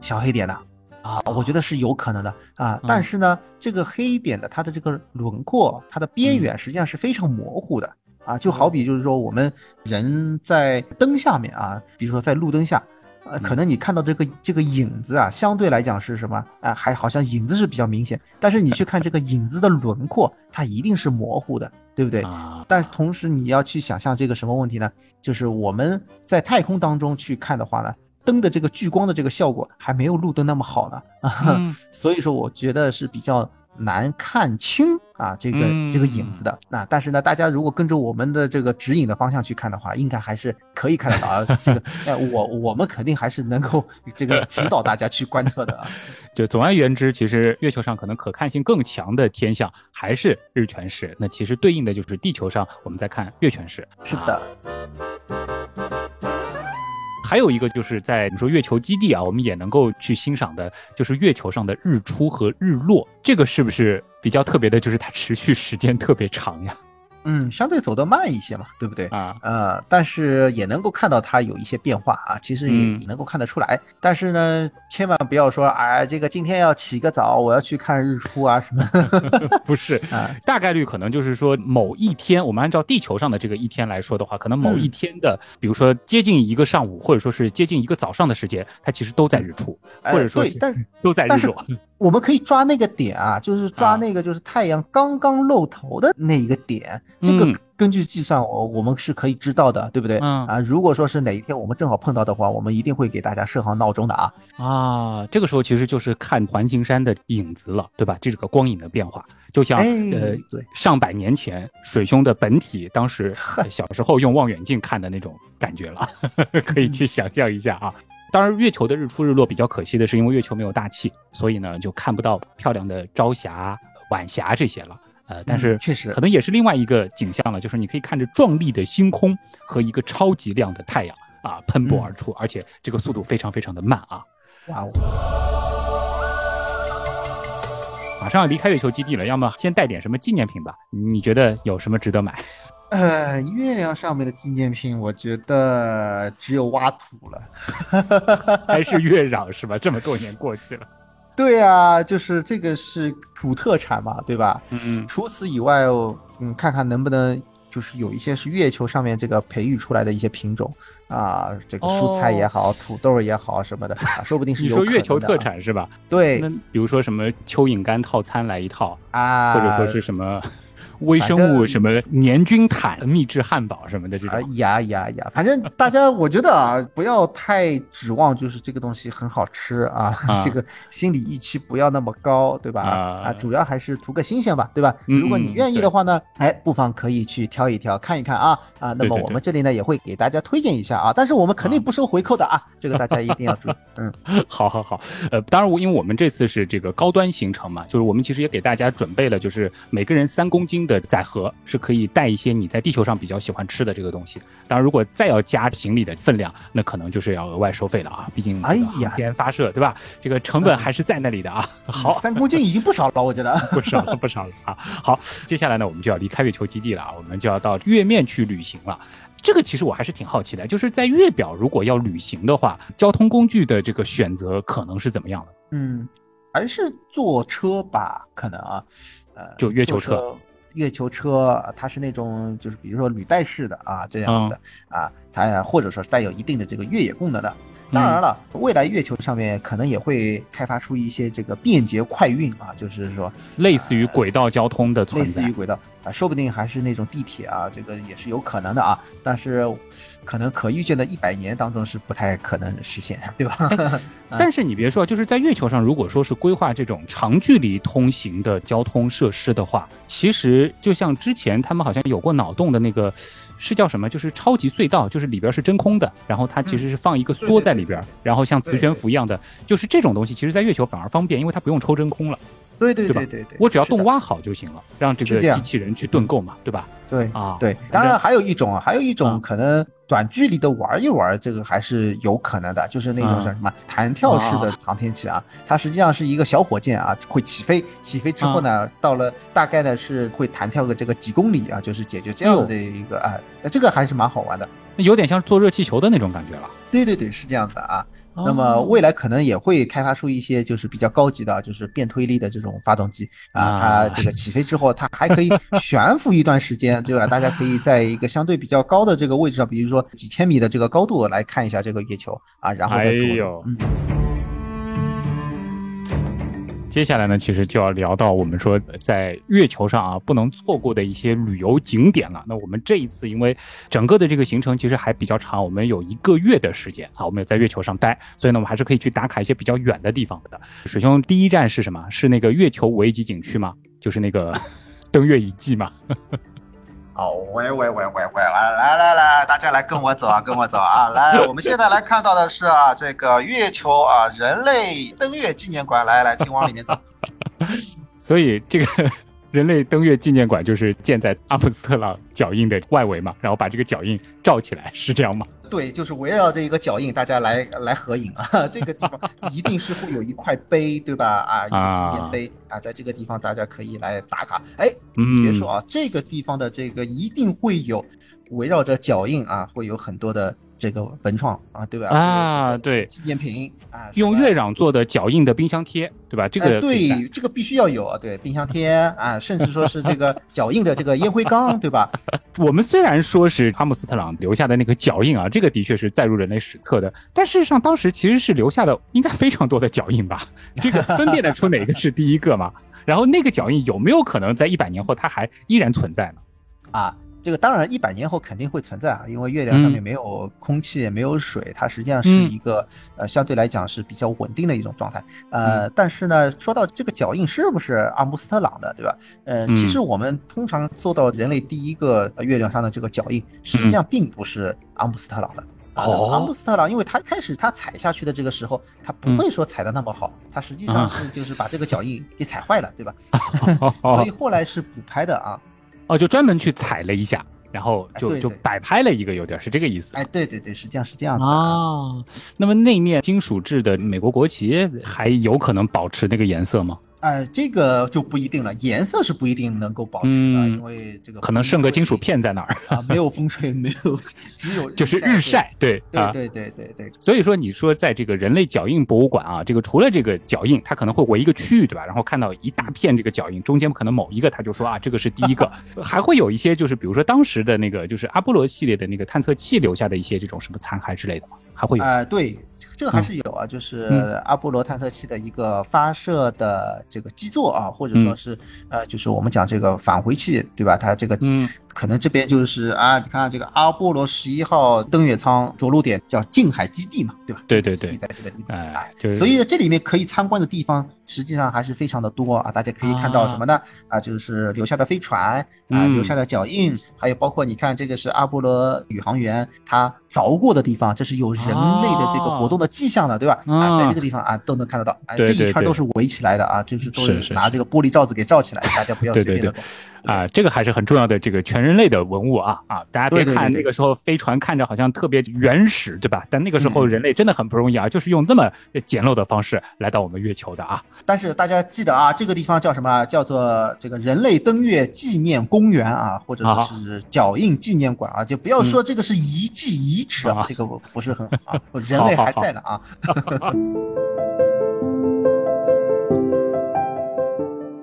Speaker 3: 小黑点的。啊，我觉得是有可能的啊。但是呢，这个黑点的它的这个轮廓，它的边缘实际上是非常模糊的啊。就好比就是说我们人在灯下面啊，比如说在路灯下。呃，可能你看到这个这个影子啊，相对来讲是什么啊？还好像影子是比较明显，但是你去看这个影子的轮廓，它一定是模糊的，对不对？啊。但同时你要去想象这个什么问题呢？就是我们在太空当中去看的话呢，灯的这个聚光的这个效果还没有路灯那么好呢。啊。<laughs> 所以说，我觉得是比较。难看清啊，这个这个影子的那，但是呢，大家如果跟着我们的这个指引的方向去看的话，应该还是可以看得到啊 <laughs> 这个。哎，我我们肯定还是能够这个指导大家去观测的啊。<laughs>
Speaker 1: 就总而言之，其实月球上可能可看性更强的天象还是日全食，那其实对应的就是地球上我们在看月全食。
Speaker 3: 是的。
Speaker 1: 还有一个就是在你说月球基地啊，我们也能够去欣赏的，就是月球上的日出和日落，这个是不是比较特别的？就是它持续时间特别长呀。
Speaker 3: 嗯，相对走得慢一些嘛，对不对啊？呃，但是也能够看到它有一些变化啊，其实也能够看得出来。但是呢，千万不要说，哎，这个今天要起个早，我要去看日出啊什么？<laughs>
Speaker 1: 不是啊，大概率可能就是说某一天，我们按照地球上的这个一天来说的话，可能某一天的，比如说接近一个上午，或者说是接近一个早上的时间，它其实都在日出，或者说
Speaker 3: 但
Speaker 1: 都在日落。
Speaker 3: 我们可以抓那个点啊，就是抓那个就是太阳刚刚露头的那一个点，这个根据计算我我们是可以知道的，对不对？啊，如果说是哪一天我们正好碰到的话，我们一定会给大家设好闹钟的啊
Speaker 1: 啊，这个时候其实就是看环形山的影子了，对吧？这个光影的变化，就像呃上百年前水兄的本体当时 <laughs> 小时候用望远镜看的那种感觉了，<laughs> 可以去想象一下啊。当然，月球的日出日落比较可惜的是，因为月球没有大气，所以呢就看不到漂亮的朝霞、晚霞这些了。呃，但是
Speaker 3: 确实
Speaker 1: 可能也是另外一个景象了，就是你可以看着壮丽的星空和一个超级亮的太阳啊喷薄而出，而且这个速度非常非常的慢啊。哇哦！马上要离开月球基地了，要么先带点什么纪念品吧？你觉得有什么值得买？
Speaker 3: 呃，月亮上面的纪念品，我觉得只有挖土了，<laughs>
Speaker 1: 还是月壤是吧？这么多年过去了，<laughs>
Speaker 3: 对啊，就是这个是土特产嘛，对吧？嗯，除此以外，嗯，看看能不能就是有一些是月球上面这个培育出来的一些品种啊，这个蔬菜也好，土豆也好什么的，说不定是
Speaker 1: 你说月球特产是吧？
Speaker 3: 对，
Speaker 1: 那比如说什么蚯蚓干套餐来一套啊，或者说是什么？<laughs> 微生物什么年菌毯、秘制汉堡什么的这种，
Speaker 3: 呀呀呀！反正大家我觉得啊，不要太指望就是这个东西很好吃啊，这个心理预期不要那么高，对吧？啊，主要还是图个新鲜吧，对吧？如果你愿意的话呢，哎，不妨可以去挑一挑看一看啊啊。那么我们这里呢也会给大家推荐一下啊，但是我们肯定不收回扣的啊，这个大家一定要注意。嗯，<laughs>
Speaker 1: 好好好，呃，当然我因为我们这次是这个高端行程嘛，就是我们其实也给大家准备了，就是每个人三公斤。的载荷是可以带一些你在地球上比较喜欢吃的这个东西。当然，如果再要加行李的分量，那可能就是要额外收费了啊。毕竟，哎呀，天发射对吧？这个成本还是在那里的啊。好，
Speaker 3: 三公斤已经不少了，我觉得 <laughs>
Speaker 1: 不少了，不少了啊。好，接下来呢，我们就要离开月球基地了啊，我们就要到月面去旅行了。这个其实我还是挺好奇的，就是在月表如果要旅行的话，交通工具的这个选择可能是怎么样的？
Speaker 3: 嗯，还是坐车吧，可能啊，
Speaker 1: 呃，就月球车。
Speaker 3: 月球车，它是那种就是比如说履带式的啊这样子的啊，它或者说是带有一定的这个越野功能的。当然了，未来月球上面可能也会开发出一些这个便捷快运啊，就是说
Speaker 1: 类似于轨道交通的
Speaker 3: 类似于轨道啊，说不定还是那种地铁啊，这个也是有可能的啊。但是可能可预见的一百年当中是不太可能实现，对吧？<laughs>
Speaker 1: 但是你别说，就是在月球上，如果说是规划这种长距离通行的交通设施的话，其实就像之前他们好像有过脑洞的那个。是叫什么？就是超级隧道，就是里边是真空的，然后它其实是放一个梭在里边，然后像磁悬浮一样的，就是这种东西，其实在月球反而方便，因为它不用抽真空了。
Speaker 3: 对对对对对，
Speaker 1: 我只要洞挖好就行了，让这个机器人去盾构嘛，对吧？
Speaker 3: 对啊，对。当然还有一种啊，还有一种可能短距离的玩一玩，这个还是有可能的，就是那种叫什么弹跳式的航天器啊，它实际上是一个小火箭啊，会起飞，起飞之后呢，到了大概呢是会弹跳个这个几公里啊，就是解决这样的一个啊，那这个还是蛮好玩的，
Speaker 1: 那有点像坐热气球的那种感觉了。
Speaker 3: 对对对，是这样子的啊。那么未来可能也会开发出一些就是比较高级的，就是变推力的这种发动机啊。它这个起飞之后，它还可以悬浮一段时间，对吧？大家可以在一个相对比较高的这个位置上，比如说几千米的这个高度来看一下这个月球啊，然后再做。
Speaker 1: 接下来呢，其实就要聊到我们说在月球上啊不能错过的一些旅游景点了。那我们这一次因为整个的这个行程其实还比较长，我们有一个月的时间啊，我们也在月球上待，所以呢，我们还是可以去打卡一些比较远的地方的。水兄第一站是什么？是那个月球五 A 级景区吗？就是那个 <laughs> 登月遗迹吗？
Speaker 3: 哦，喂喂喂喂喂，来来来来，大家来跟我走啊，跟我走啊！<laughs> 来，我们现在来看到的是啊，这个月球啊，人类登月纪念馆，来来，请往里面走。<laughs>
Speaker 1: 所以这个。<laughs> 人类登月纪念馆就是建在阿姆斯特朗脚印的外围嘛，然后把这个脚印罩起来，是这样吗？
Speaker 3: 对，就是围绕这一个脚印，大家来来合影啊。<laughs> 这个地方一定是会有一块碑，对吧？啊，一个纪念碑啊，在这个地方大家可以来打卡。哎，别说啊，这个地方的这个一定会有围绕着脚印啊，会有很多的。这个文创啊，对吧？
Speaker 1: 啊，对，
Speaker 3: 纪念品啊，
Speaker 1: 用月壤做的脚印的冰箱贴，对吧？这个
Speaker 3: 对，这个必须要有啊，对，冰箱贴啊，甚至说是这个 <laughs> 脚印的这个烟灰缸，对吧？<laughs>
Speaker 1: 我们虽然说是阿姆斯特朗留下的那个脚印啊，这个的确是载入人类史册的，但事实上当时其实是留下了应该非常多的脚印吧？这个分辨得出哪个是第一个吗？然后那个脚印有没有可能在一百年后它还依然存在呢？<laughs>
Speaker 3: 啊？这个当然，一百年后肯定会存在啊，因为月亮上面没有空气，没有水，它实际上是一个呃相对来讲是比较稳定的一种状态。呃，但是呢，说到这个脚印是不是阿姆斯特朗的，对吧？呃，其实我们通常做到人类第一个月亮上的这个脚印，实际上并不是阿姆斯特朗的。哦，阿姆斯特朗，因为他开始他踩下去的这个时候，他不会说踩的那么好，他实际上是就是把这个脚印给踩坏了，对吧？<laughs> 所以后来是补拍的啊。
Speaker 1: 哦，就专门去踩了一下，然后就就摆拍了一个，有点是这个意思。
Speaker 3: 哎，对对对，是这样是这样子
Speaker 1: 啊。那么那面金属制的美国国旗还有可能保持那个颜色吗？
Speaker 3: 哎，这个就不一定了，颜色是不一定能够保持的，因为这个
Speaker 1: 可能剩个金属片在那儿
Speaker 3: 啊，没有风吹，没有，只有
Speaker 1: 就是日晒，
Speaker 3: 对对对对对对。
Speaker 1: 所以说，你说在这个人类脚印博物馆啊，这个除了这个脚印，它可能会围一个区域，对吧？然后看到一大片这个脚印，中间可能某一个他就说啊，这个是第一个，<laughs> 还会有一些就是比如说当时的那个就是阿波罗系列的那个探测器留下的一些这种什么残骸之类的吗？还会有？
Speaker 3: 啊，对。这个还是有啊，就是阿波罗探测器的一个发射的这个基座啊，或者说是呃，就是我们讲这个返回器，对吧？它这个嗯。可能这边就是啊，你看这个阿波罗十一号登月舱着陆点叫近海基地嘛，对吧？
Speaker 1: 对对对，
Speaker 3: 在这个地方，哎，所以这里面可以参观的地方实际上还是非常的多啊。大家可以看到什么呢？啊，就是留下的飞船啊，留下的脚印，还有包括你看这个是阿波罗宇航员他凿过的地方，这是有人类的这个活动的迹象的，对吧？啊，在这个地方啊都能看得到，哎，这一圈都是围起来的啊，就是都是拿这个玻璃罩子给罩起来，大家不要随便的。
Speaker 1: 啊，这个还是很重要的，这个全人类的文物啊啊！大家别看那个时候飞船看着好像特别原始，对吧？但那个时候人类真的很不容易啊，就是用那么简陋的方式来到我们月球的啊。
Speaker 3: 但是大家记得啊，这个地方叫什么？叫做这个人类登月纪念公园啊，或者说是脚印纪念馆啊，就不要说这个是遗迹遗址啊，这个不是很好，<laughs> 人类还在呢啊。<laughs>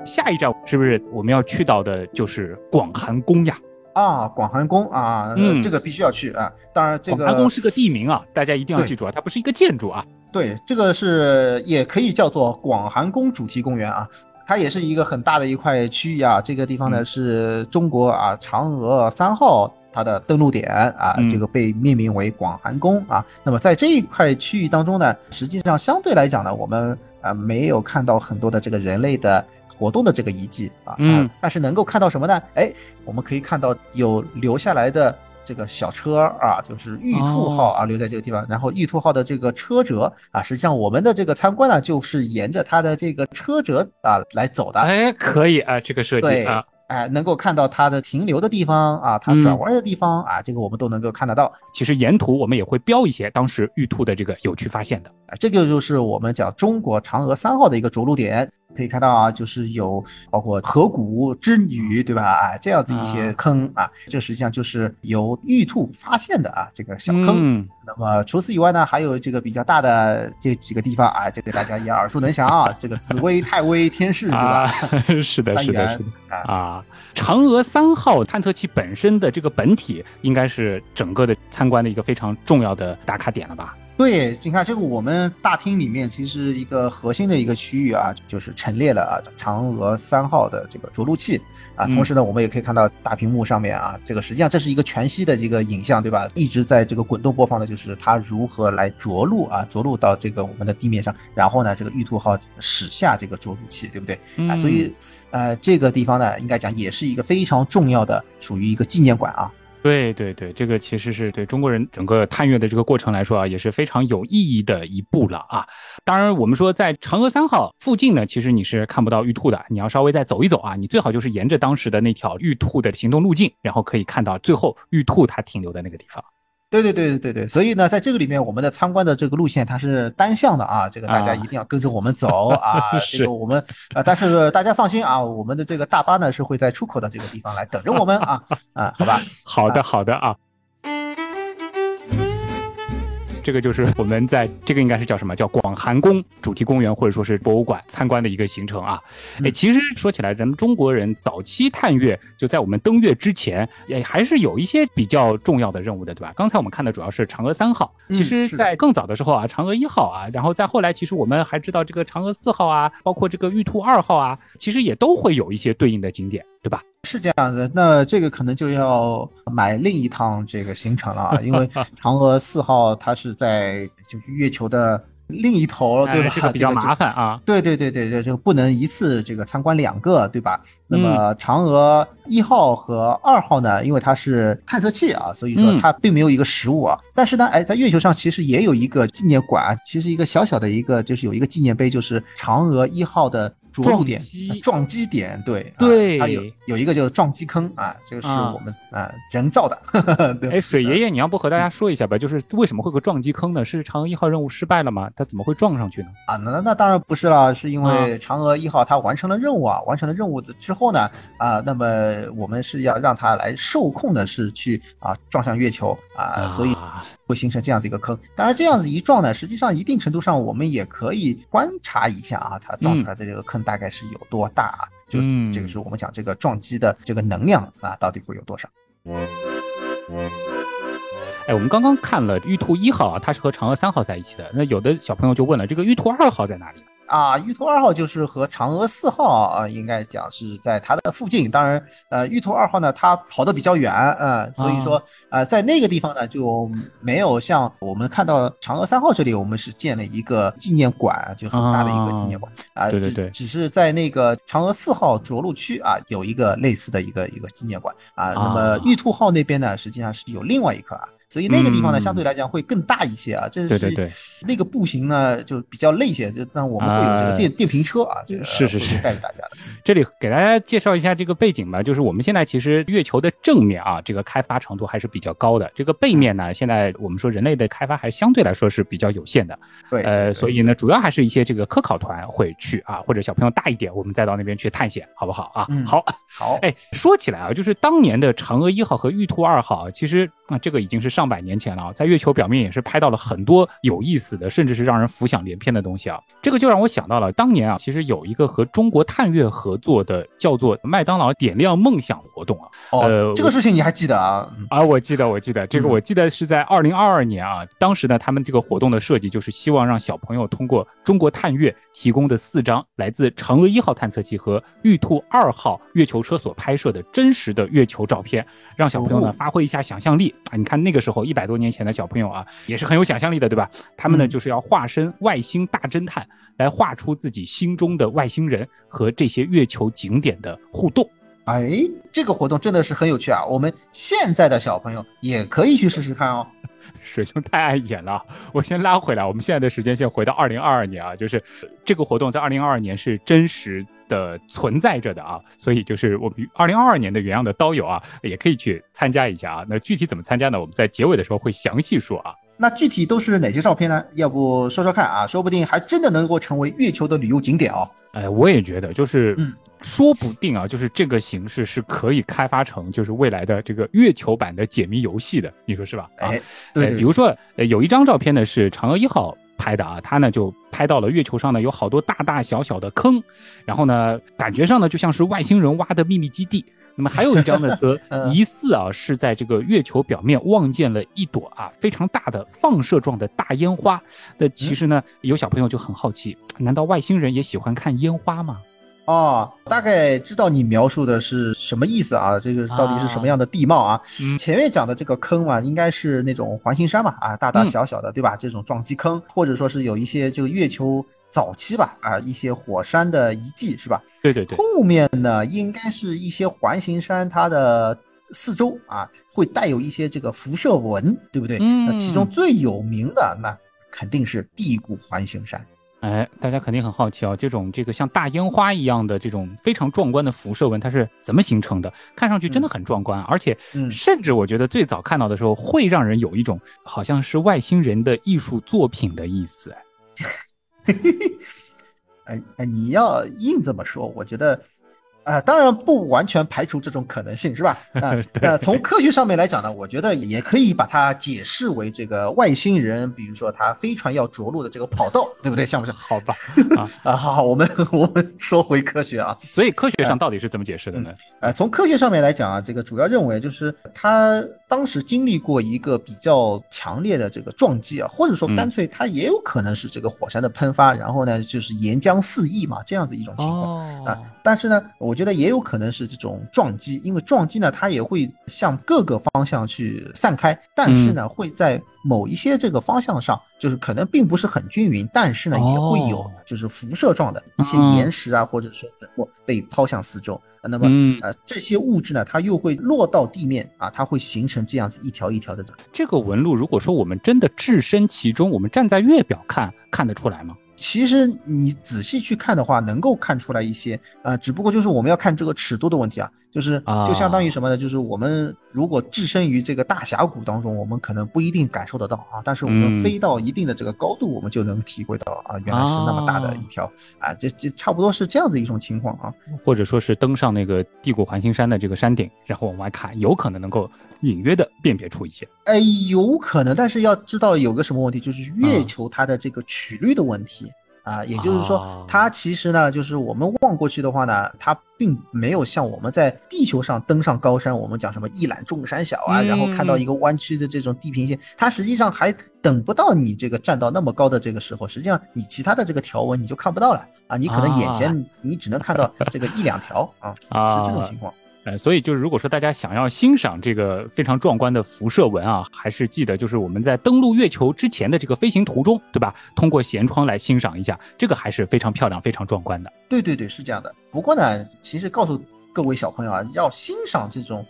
Speaker 1: 下一站是不是我们要去到的就是广寒宫呀？
Speaker 3: 啊，广寒宫啊，嗯，这个必须要去啊。当然，这个
Speaker 1: 广寒宫是个地名啊，大家一定要记住啊，它不是一个建筑啊。
Speaker 3: 对，这个是也可以叫做广寒宫主题公园啊，它也是一个很大的一块区域啊。这个地方呢是中国啊嫦娥三号它的登陆点啊，这个被命名为广寒宫啊。那么在这一块区域当中呢，实际上相对来讲呢，我们啊没有看到很多的这个人类的。活动的这个遗迹啊，嗯，但是能够看到什么呢？哎，我们可以看到有留下来的这个小车啊，就是玉兔号啊，留在这个地方。然后玉兔号的这个车辙啊，实际上我们的这个参观呢，就是沿着它的这个车辙啊来走的。
Speaker 1: 哎，可以啊，这个设计啊。
Speaker 3: 哎，能够看到它的停留的地方啊，它转弯的地方啊，这个我们都能够看得到。
Speaker 1: 其实沿途我们也会标一些当时玉兔的这个有趣发现的。
Speaker 3: 啊这个就是我们讲中国嫦娥三号的一个着陆点。可以看到啊，就是有包括河谷之女，对吧？啊，这样子一些坑啊，这实际上就是由玉兔发现的啊，这个小坑。那么除此以外呢，还有这个比较大的这几个地方啊，这个大家也耳熟能详啊，这个紫薇、太微、天市，对吧？<laughs>
Speaker 1: 是的，是的，是的啊。嫦娥三号探测器本身的这个本体，应该是整个的参观的一个非常重要的打卡点了吧？
Speaker 3: 对，你看这个我们大厅里面其实一个核心的一个区域啊，就是陈列了啊嫦娥三号的这个着陆器啊，同时呢，我们也可以看到大屏幕上面啊，这个实际上这是一个全息的这个影像，对吧？一直在这个滚动播放的就是它如何来着陆啊，着陆到这个我们的地面上，然后呢，这个玉兔号驶下这个着陆器，对不对？啊，所以呃，这个地方呢，应该讲也是一个非常重要的，属于一个纪念馆啊。
Speaker 1: 对对对，这个其实是对中国人整个探月的这个过程来说啊，也是非常有意义的一步了啊。当然，我们说在嫦娥三号附近呢，其实你是看不到玉兔的，你要稍微再走一走啊。你最好就是沿着当时的那条玉兔的行动路径，然后可以看到最后玉兔它停留的那个地方。
Speaker 3: 对对对对对对，所以呢，在这个里面，我们的参观的这个路线它是单向的啊，这个大家一定要跟着我们走 <laughs> 啊。这个我们啊，但是大家放心啊，我们的这个大巴呢是会在出口的这个地方来等着我们啊啊，好吧？<laughs>
Speaker 1: 好的好的啊。这个就是我们在这个应该是叫什么叫广寒宫主题公园或者说是博物馆参观的一个行程啊。哎，其实说起来，咱们中国人早期探月就在我们登月之前，也还是有一些比较重要的任务的，对吧？刚才我们看的主要是嫦娥三号，其实在更早的时候啊，嫦娥一号啊，然后再后来，其实我们还知道这个嫦娥四号啊，包括这个玉兔二号啊，其实也都会有一些对应的景点，对吧？
Speaker 3: 是这样子，那这个可能就要买另一趟这个行程了啊，因为 <laughs> 嫦娥四号它是在就是月球的另一头，对吧？
Speaker 1: 这个比 <laughs> 较麻烦啊。
Speaker 3: 对对对对，对就不能一次这个参观两个，对吧？那么嫦娥一号和二号呢，因为它是探测器啊，所以说它并没有一个实物啊。但是呢，哎，在月球上其实也有一个纪念馆，其实一个小小的一个就是有一个纪念碑，就是嫦娥一号的。着陆点、撞击点，对
Speaker 1: 对，
Speaker 3: 它有有一个叫撞击坑啊，这个是我们啊人造的。
Speaker 1: 哎，水爷爷，你要不和大家说一下吧？就是为什么会个撞击坑呢？是嫦娥一号任务失败了吗？它怎么会撞上去呢？
Speaker 3: 啊，那那当然不是了，是因为嫦娥一号它完成了任务啊，完成了任务的之后呢，啊，那么我们是要让它来受控的是去啊撞向月球啊，所以。会形成这样子一个坑，当然这样子一撞呢，实际上一定程度上我们也可以观察一下啊，它撞出来的这个坑大概是有多大啊？就这个是我们讲这个撞击的这个能量啊，到底会有多少？
Speaker 1: 哎，我们刚刚看了玉兔一号啊，它是和嫦娥三号在一起的，那有的小朋友就问了，这个玉兔二号在哪里？
Speaker 3: 啊，玉兔二号就是和嫦娥四号啊，应该讲是在它的附近。当然，呃，玉兔二号呢，它跑得比较远，嗯，所以说，呃，在那个地方呢，就没有像我们看到嫦娥三号这里，我们是建了一个纪念馆，就很大的一个纪念馆啊。
Speaker 1: 对对对。
Speaker 3: 只是在那个嫦娥四号着陆区啊，有一个类似的一个一个纪念馆啊。那么玉兔号那边呢，实际上是有另外一颗啊。所以那个地方呢，相对来讲会更大一些啊。这是那个步行呢，就比较累些。就但我们会有这个电电瓶车啊，这个
Speaker 1: 是是是
Speaker 3: 带着大家的。
Speaker 1: 这里给大家介绍一下这个背景吧，就是我们现在其实月球的正面啊，这个开发程度还是比较高的。这个背面呢，现在我们说人类的开发还相对来说是比较有限的。
Speaker 3: 对，
Speaker 1: 呃，所以呢，主要还是一些这个科考团会去啊，或者小朋友大一点，我们再到那边去探险，好不好啊？好，
Speaker 3: 好。
Speaker 1: 哎，说起来啊，就是当年的嫦娥一号和玉兔二号，其实啊，这个已经是上百年前了啊，在月球表面也是拍到了很多有意思的，甚至是让人浮想联翩的东西啊。这个就让我想到了当年啊，其实有一个和中国探月合作的叫做麦当劳点亮梦想活动啊。
Speaker 3: 哦，这个事情你还记得啊？
Speaker 1: 啊，我记得，我记得这个，我记得是在二零二二年啊。当时呢，他们这个活动的设计就是希望让小朋友通过中国探月提供的四张来自嫦娥一号探测器和玉兔二号月球车所拍摄的真实的月球照片，让小朋友呢发挥一下想象力啊。你看那个时候一百多年前的小朋友啊，也是很有想象力的，对吧？他们呢就是要化身外星大侦探，来画出自己心中的外星人和这些月球景点的互动。
Speaker 3: 哎，这个活动真的是很有趣啊！我们现在的小朋友也可以去试试看哦。<laughs>
Speaker 1: 水兄太碍眼了，我先拉回来。我们现在的时间线回到二零二二年啊，就是这个活动在二零二二年是真实的存在着的啊，所以就是我们二零二二年的原样的刀友啊，也可以去参加一下啊。那具体怎么参加呢？我们在结尾的时候会详细说啊。
Speaker 3: 那具体都是哪些照片呢？要不说说看啊？说不定还真的能够成为月球的旅游景点哦。
Speaker 1: 哎，我也觉得，就是
Speaker 3: 嗯
Speaker 1: 说不定啊，就是这个形式是可以开发成就是未来的这个月球版的解谜游戏的，你说是吧？啊，
Speaker 3: 哎，对
Speaker 1: 比如说，呃，有一张照片呢是嫦娥一号拍的啊，它呢就拍到了月球上呢有好多大大小小的坑，然后呢感觉上呢就像是外星人挖的秘密基地。那么还有一张呢，则 <laughs>
Speaker 3: 嗯
Speaker 1: 疑似啊是在这个月球表面望见了一朵啊非常大的放射状的大烟花。那其实呢，有小朋友就很好奇，难道外星人也喜欢看烟花吗？
Speaker 3: 哦，大概知道你描述的是什么意思啊？这个到底是什么样的地貌啊？
Speaker 1: 嗯
Speaker 3: 前面讲的这个坑嘛，应该是那种环形山嘛，啊，大大
Speaker 1: 嗯
Speaker 3: 小小的，对吧？这种撞击坑，或者说是有一些这个月球早期吧，啊，一些火山的遗迹，是吧？
Speaker 1: 对对对，
Speaker 3: 后面呢，应该是一些环形山，它的四周啊，会带有一些这个辐射纹，对不对？
Speaker 1: 嗯
Speaker 3: 那其中最有名的那肯定是地谷环形山。
Speaker 1: 哎，大家肯定很好奇啊，这种这个像大烟花一样的这种非常壮观的辐射纹，它是怎么形成的？看上去真的很壮观，而且
Speaker 3: 嗯
Speaker 1: 甚至我觉得最早看到的时候，会让人有一种好像是外星人的艺术作品的意思。
Speaker 3: 哎 <laughs> 哎，你要硬这么说，我觉得，啊、当然不完全排除这种可能性，是吧？<laughs> 啊、那从科学上面来讲呢，我觉得也可以把它解释为这个外星人，比如说他飞船要着陆的这个跑道，对不对？像不像？
Speaker 1: 好吧，<laughs>
Speaker 3: 啊，好好，我们 <laughs> 我们说回科学啊，
Speaker 1: 所以科学上到底是怎么解释的呢？
Speaker 3: 呃，从科学上面来讲啊，这个主要认为就是它当时经历过一个比较强烈的这个撞击啊，或者说
Speaker 1: 嗯。
Speaker 3: 干脆它也有可能是这个火山的喷发，然后呢就是岩浆四溢嘛，这样子一种情况。啊
Speaker 1: 哦，
Speaker 3: 但是呢，我觉得也有可能是这种撞击，因为撞击呢，它也会向各个方向去散开，但是呢，会在某一些这个方向上，就是可能并不是很均匀，但是呢，也会有
Speaker 1: 哦
Speaker 3: 就是辐射状的一些
Speaker 1: 嗯
Speaker 3: 岩石啊，或者说粉末被抛向四周。啊那么，
Speaker 1: 嗯，
Speaker 3: 呃，这些物质呢，它又会落到地面啊，它会形成这样子一条一条的。
Speaker 1: 这个纹路，如果说我们真的置身其中，我们站在月表看，看得出来吗？
Speaker 3: 其实你仔细去看的话，能够看出来一些，呃，只不过就是我们要看这个尺度的问题啊，就是
Speaker 1: 啊
Speaker 3: 就相当于什么呢？就是我们如果置身于这个大峡谷当中，我们可能不一定感受得到啊，但是我们
Speaker 1: 嗯
Speaker 3: 飞到一定的这个高度，我们就能体会到啊，原来是那么大的一条啊，这这差不多是这样子一种情况啊。
Speaker 1: 或者说是登上那个地谷环形山的这个山顶，然后往外看，有可能能够隐约的辨别出一些。
Speaker 3: 哎，有可能，但是要知道有个什么问题，就是月
Speaker 1: 嗯
Speaker 3: 球它的这个曲率的问题。啊，也就是说
Speaker 1: 哦，
Speaker 3: 它其实呢，就是我们望过去的话呢，它并没有像我们在地球上登上高山，我们讲什么一览众山小啊，
Speaker 1: 嗯
Speaker 3: 然后看到一个弯曲的这种地平线，它实际上还等不到你这个站到那么高的这个时候，实际上你其他的这个条纹你就看不到了啊，你可能眼前你只能看到这个一两条啊，
Speaker 1: 啊
Speaker 3: 是这种情况。
Speaker 1: 呃，所以就是如果说大家想要欣赏这个非常壮观的辐射纹啊，还是记得就是我们在登陆月球之前的这个飞行途中，对吧？通过舷窗来欣赏一下，这个还是非常漂亮、非常壮观的。
Speaker 3: 对对对，是这样的。不过呢，其实告诉各位小朋友啊，要欣赏这种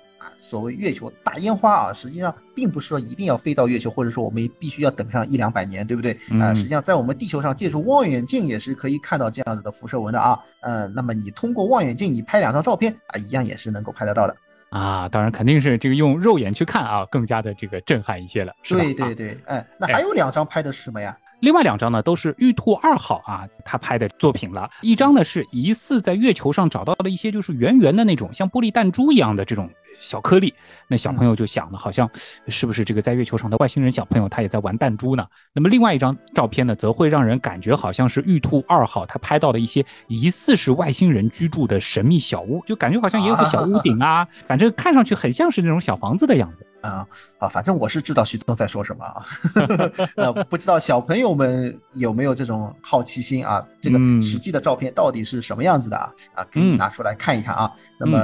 Speaker 3: 所谓月球大烟花啊，实际上并不是说一定要飞到月球，或者说我们必须要等上一两百年，对不对？啊、
Speaker 1: 嗯
Speaker 3: 实际上在我们地球上借助望远镜也是可以看到这样子的辐射纹的啊。呃，那么你通过望远镜你拍两张照片啊，一样也是能够拍得到的。
Speaker 1: 啊，当然肯定是这个用肉眼去看啊，更加的这个震撼一些了，
Speaker 3: 对对对，哎，那
Speaker 1: 哎
Speaker 3: 还有两张拍的是什么呀？
Speaker 1: 另外两张呢，都是玉兔二号啊，他拍的作品了。一张呢是疑似在月球上找到了一些就是圆圆的那种像玻璃弹珠一样的这种小颗粒。那小朋友就想了，好像是不是这个在月球上的外星人小朋友他也在玩弹珠呢？那么另外一张照片呢，则会让人感觉好像是玉兔二号他拍到了一些疑似是外星人居住的神秘小屋，就感觉好像也有个小屋 <laughs> 顶啊，反正看上去很像是那种小房子的样子。<laughs>
Speaker 3: 啊啊，反正我是知道徐东在说什么啊，<laughs> 呃，不知道小朋友们有没有这种好奇心啊？这个
Speaker 1: 嗯
Speaker 3: 实际的照片到底是什么样子的啊？啊，可以
Speaker 1: 嗯
Speaker 3: 拿出来看一看啊。那么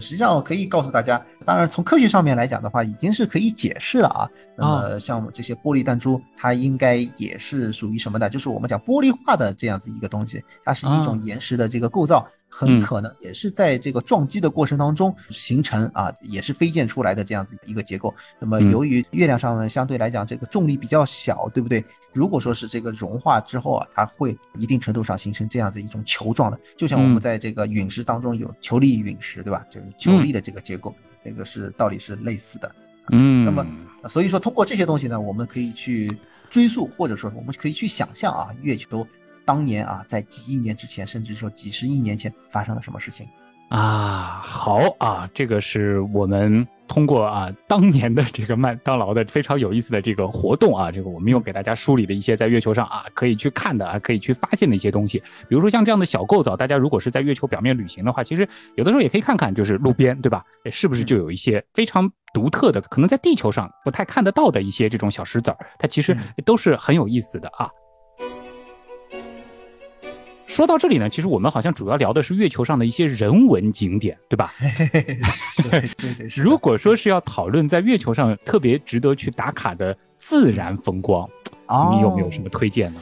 Speaker 3: 实际上我可以告诉大家，当然从科学上面来讲的话，已经是可以解释了啊。那么像这些玻璃弹珠，它应该也是属于什么呢？就是我们讲玻璃化的这样子一个东西，它是一种岩石的这个构造。很可能也是在这个撞击的过程当中形成啊，也是飞溅出来的这样子一个结构。那么由于月亮上呢相对来讲这个重力比较小，对不对？如果说是这个融化之后啊，它会一定程度上形成这样子一种球状的，就像我们在这个陨石当中有球粒陨石，对吧？就是球粒的这个结构，这个是道理是类似的。
Speaker 1: 嗯，
Speaker 3: 那么所以说通过这些东西呢，我们可以去追溯，或者说我们可以去想象啊，月球当年啊，在几亿年之前，甚至说几十亿年前发生了什么事情。
Speaker 1: 啊，好啊，这个是我们通过啊当年的这个麦当劳的非常有意思的这个活动啊，这个我们又给大家梳理了一些在月球上啊可以去看的啊，可以去发现的一些东西，比如说像这样的小构造，大家如果是在月球表面旅行的话，其实有的时候也可以看看，就是路边对吧？是不是就有一些非常独特的，可能在地球上不太看得到的一些这种小石子儿，它其实都是很有意思的啊。说到这里呢，其实我们好像主要聊的是月球上的一些人文景点，对吧？<laughs>
Speaker 3: 对对对，
Speaker 1: 如果说是要讨论在月球上特别值得去打卡的自然风光，你有没有什么推荐呢？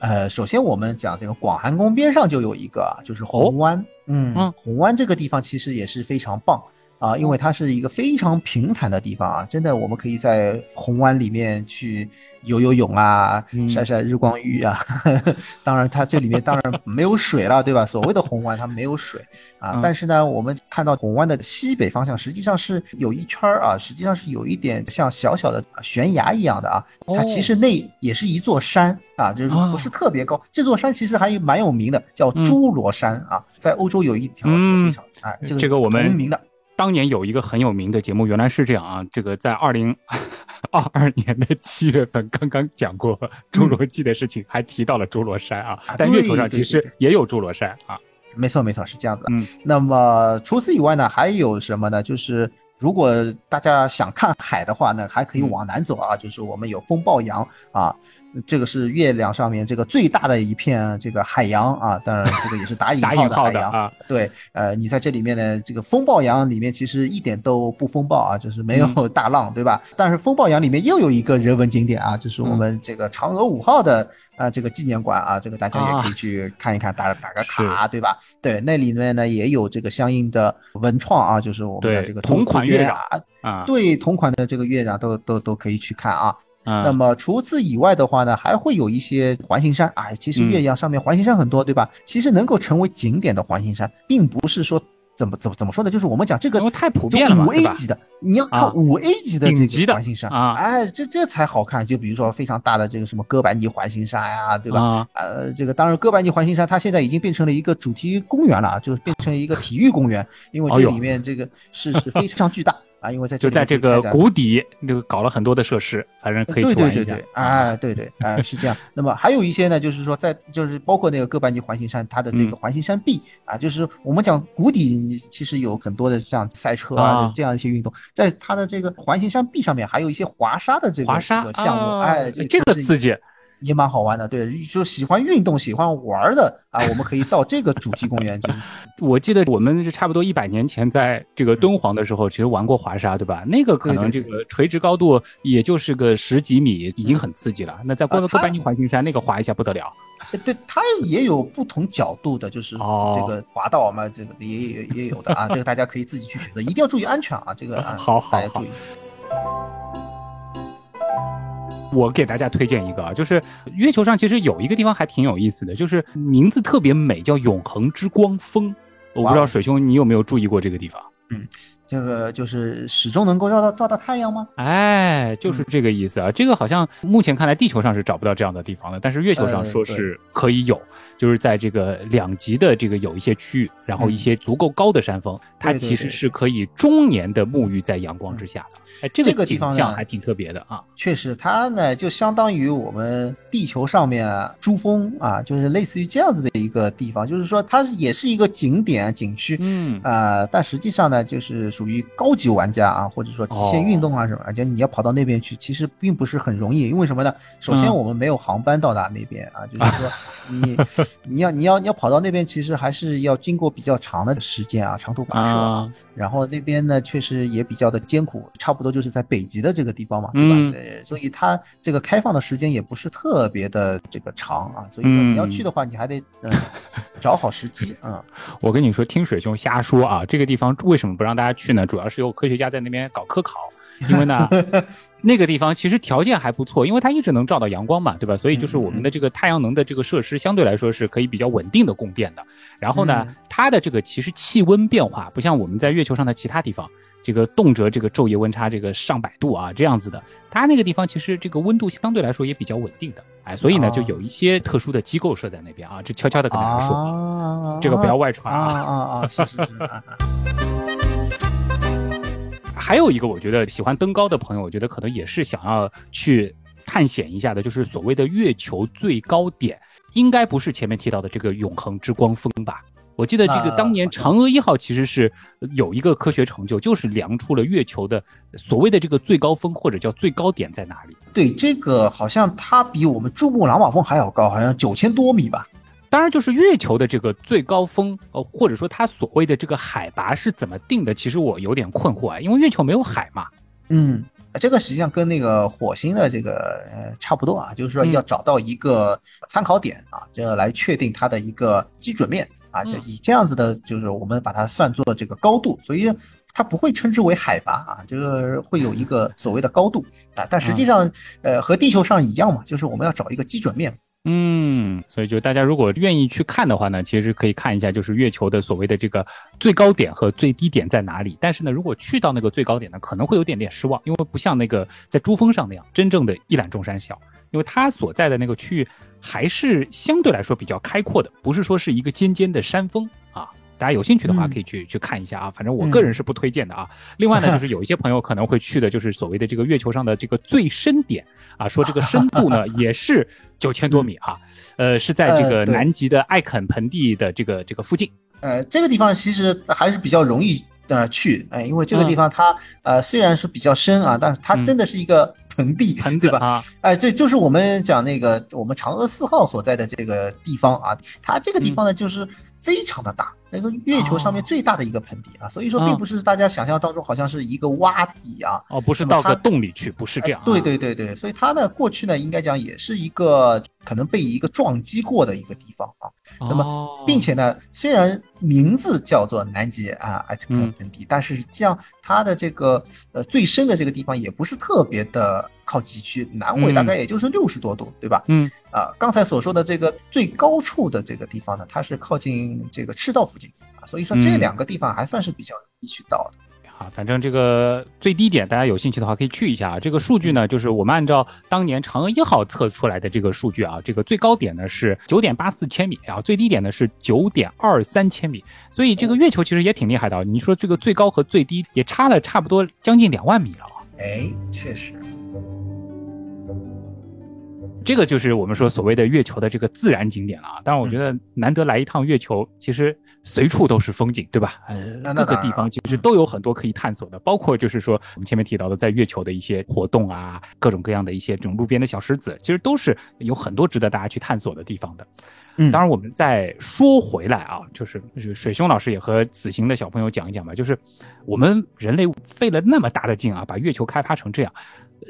Speaker 3: 呃，首先我们讲这个广寒宫边上就有一个，就是红湾。嗯，红湾这个地方其实也是非常棒。啊，因为它是一个非常平坦的地方啊，真的，我们可以在红湾里面去游游泳啊，晒晒日光浴啊。<laughs> 当然，它这里面当然没有水了，对吧？所谓的红湾它没有水啊，但是呢，我们看到红湾的西北方向实际上是有一圈儿啊，实际上是有一点像小小的悬崖一样的啊。它其实那也是一座山啊，就是不是特别高。这座山其实还蛮有名的，叫侏罗山啊，在欧洲有一条非常哎，这个
Speaker 1: 这个我们
Speaker 3: 同名的。
Speaker 1: 当年有一个很有名的节目，原来是这样啊。这个在二零 <laughs> 二二年的七月份刚刚讲过侏罗纪的事情，还提到了侏罗山啊。但月球上其实也有侏罗山啊。
Speaker 3: 没错没错，是这样子。嗯，那么除此以外呢，还有什么呢？就是如果大家想看海的话呢，还可以往南走啊。就是我们有风暴洋啊。这个是月亮上面这个最大的一片这个海洋啊，当然这个也是打 <laughs> 引号的海洋
Speaker 1: 啊。
Speaker 3: 对，呃，你在这里面呢，这个风暴洋里面其实一点都不风暴啊，就是没有大浪，对吧？但是风暴洋里面又有一个人文景点啊，就是我们这个嫦娥五号的啊这个纪念馆啊，这个大家也可以去看一看，打打个卡，对吧？对，那里面呢也有这个相应的文创啊，就是我们的这个
Speaker 1: 同款月
Speaker 3: 壤啊，对，同款的这个月壤都都都可以去看啊。那么除此以外的话呢，还会有一些环形山啊。其实岳阳上面环形山很多，对吧？其实能够成为景点的环形山，并不是说怎么怎么怎么说呢？就是我们讲这个
Speaker 1: 太普遍了嘛，
Speaker 3: 五 A 级的，你要看五 A 级的这
Speaker 1: 个
Speaker 3: 环形山啊，哎，这这才好看。就比如说非常大的这个什么哥白尼环形山呀，对吧？呃，这个当然哥白尼环形山它现在已经变成了一个主题公园了，就是变成一个体育公园，因为这里面这个是是非常巨大。啊，因为在
Speaker 1: 就在这个谷底，这个搞了很多的设施，反正可以
Speaker 3: 去玩一下。对，对对，啊，是这样。那么还有一些呢，就是说在就是包括那个哥白尼环形山，它的这个环形山壁啊，就是我们讲谷底其实有很多的像赛车啊这样一些运动，在它的这个环形山壁上面还有一些滑沙的这个项目，哎，
Speaker 1: 这个刺激。
Speaker 3: 也蛮好玩的，对，就喜欢运动、喜欢玩的啊，<laughs> 我们可以到这个主题公园去。<laughs>
Speaker 1: 我记得我们是差不多一百年前在这个敦煌的时候，其实玩过滑沙，对吧？那个可能这个垂直高度也就是个十几米，已经很刺激了。那在哥哥白尼环形山那个滑一下不得了。<laughs>
Speaker 3: 对，它也有不同角度的，就是这个滑道嘛，这个也也也有的啊。这个大家可以自己去选择，一定要注意安全啊。这个啊，
Speaker 1: 好好
Speaker 3: 好，注意。
Speaker 1: 我给大家推荐一个啊，就是月球上其实有一个地方还挺有意思的，就是名字特别美，叫永恒之光峰。我不知道水兄你有没有注意过这个地方？
Speaker 3: 嗯。这个就是始终能够绕到照到太阳吗？
Speaker 1: 哎，就是这个意思啊。这个好像目前看来地球上是找不到这样的地方的，但是月球上说是可以有，就是在这个两极的这个有一些区域，然后一些足够高的山峰，它其实是可以终年的沐浴在阳光之下的。哎，这
Speaker 3: 个地方
Speaker 1: 象还挺特别的啊。
Speaker 3: 确实，它呢就相当于我们地球上面珠峰啊，就是类似于这样子的一个地方，就是说它也是一个景点景区，嗯啊，但实际上呢就是。属于高级玩家啊，或者说极限运动啊什么，就你要跑到那边去，其实并不是很容易。因为什么呢？首先我们没有航班到达那边啊，就是说你 <laughs> 你要你要你要跑到那边，其实还是要经过比较长的时间啊，长途跋涉啊。然后那边呢，确实也比较的艰苦，差不多就是在北极的这个地方嘛，对吧？所以它这个开放的时间也不是特别的这个长啊。所以说你要去的话，你还得嗯 <laughs> 找好时机啊。<laughs>
Speaker 1: 我跟你说，听水兄瞎说啊，这个地方为什么不让大家去？呢，主要是有科学家在那边搞科考，因为呢，<laughs> 那个地方其实条件还不错，因为它一直能照到阳光嘛，对吧？所以就是我们的这个太阳能的这个设施相对来说是可以比较稳定的供电的。然后呢，它的这个其实气温变化不像我们在月球上的其他地方，这个动辄这个昼夜温差这个上百度啊这样子的，它那个地方其实这个温度相对来说也比较稳定的，哎，所以呢就有一些特殊的机构设在那边啊，这悄悄的跟大家说，这个不要外传
Speaker 3: 啊啊啊，是是是。
Speaker 1: 还有一个我觉得喜欢登高的朋友，我觉得可能也是想要去探险一下的，就是所谓的月球最高点，应该不是前面提到的这个永恒之光峰吧？我记得这个当年嫦娥一号其实是有一个科学成就，就是量出了月球的所谓的这个最高峰或者叫最高点在哪里。
Speaker 3: 对，这个好像它比我们珠穆朗玛峰还要高，好像九千多米吧。
Speaker 1: 当然，就是月球的这个最高峰，呃，或者说它所谓的这个海拔是怎么定的？其实我有点困惑啊，因为月球没有海嘛。
Speaker 3: 嗯。这个实际上跟那个火星的这个呃差不多啊，就是说要找到一个参考点啊，这来确定它的一个基准面啊，就以这样子的，就是我们把它算作这个高度，所以它不会称之为海拔啊，就是会有一个所谓的高度啊，但实际上呃和地球上一样嘛，就是我们要找一个基准面。
Speaker 1: 嗯，所以就大家如果愿意去看的话呢，其实可以看一下，就是月球的所谓的这个最高点和最低点在哪里。但是呢，如果去到那个最高点呢，可能会有点点失望，因为不像那个在珠峰上那样真正的一览众山小，因为它所在的那个区域还是相对来说比较开阔的，不是说是一个尖尖的山峰。大家有兴趣的话，可以去去看一下啊。反正我个人是不推荐的啊。另外呢，<laughs> 就是有一些朋友可能会去的，就是所谓的这个月球上的这个最深点啊，说这个深度呢 <laughs> 也是九千多米啊。呃，是在这个南极的艾肯盆地的这个这个附近。
Speaker 3: 呃，这个地方其实还是比较容易呃去，哎，因为这个地方它呃虽然是比较深啊，但是它真的是一个盆地，盆对吧？哎，这就是我们讲那个我们嫦娥四号所在的这个地方啊，它这个地方呢就是非常的大。那个月球上面最大的一个盆地啊，所以说并不是大家想象当中好像是一个洼地啊，
Speaker 1: 哦，不是到个洞里去，不是这样。
Speaker 3: 对对对对，所以它呢过去呢应该讲也是一个可能被一个撞击过的一个地方啊。那么，并且呢，虽然名字叫做南极啊艾特盆地，但是实际上它的这个呃最深的这个地方也不是特别的靠极区，南纬大概也就是六十多度，对吧？
Speaker 1: 嗯。
Speaker 3: 啊，刚才所说的这个最高处的这个地方呢，它是靠近这个赤道附近啊，所以说这两个地方还算是比较容易去到的。
Speaker 1: 啊，反正这个最低点，大家有兴趣的话可以去一下啊。这个数据呢，就是我们按照当年嫦娥一号测出来的这个数据啊，这个最高点呢是九点八四千米啊，最低点呢是九点二三千米，所以这个月球其实也挺厉害的。你说这个最高和最低也差了差不多将近两万米了。
Speaker 3: 哎，确实。
Speaker 1: 这个就是我们说所谓的月球的这个自然景点了啊！当然，我觉得难得来一趟月球，其实随处都是风景，对吧？呃，各个地方其实都有很多可以探索的，包括就是说我们前面提到的在月球的一些活动啊，各种各样的一些这种路边的小石子，其实都是有很多值得大家去探索的地方的。
Speaker 3: 嗯，
Speaker 1: 当然，我们再说回来啊，就是水兄老师也和子行的小朋友讲一讲吧，就是我们人类费了那么大的劲啊，把月球开发成这样。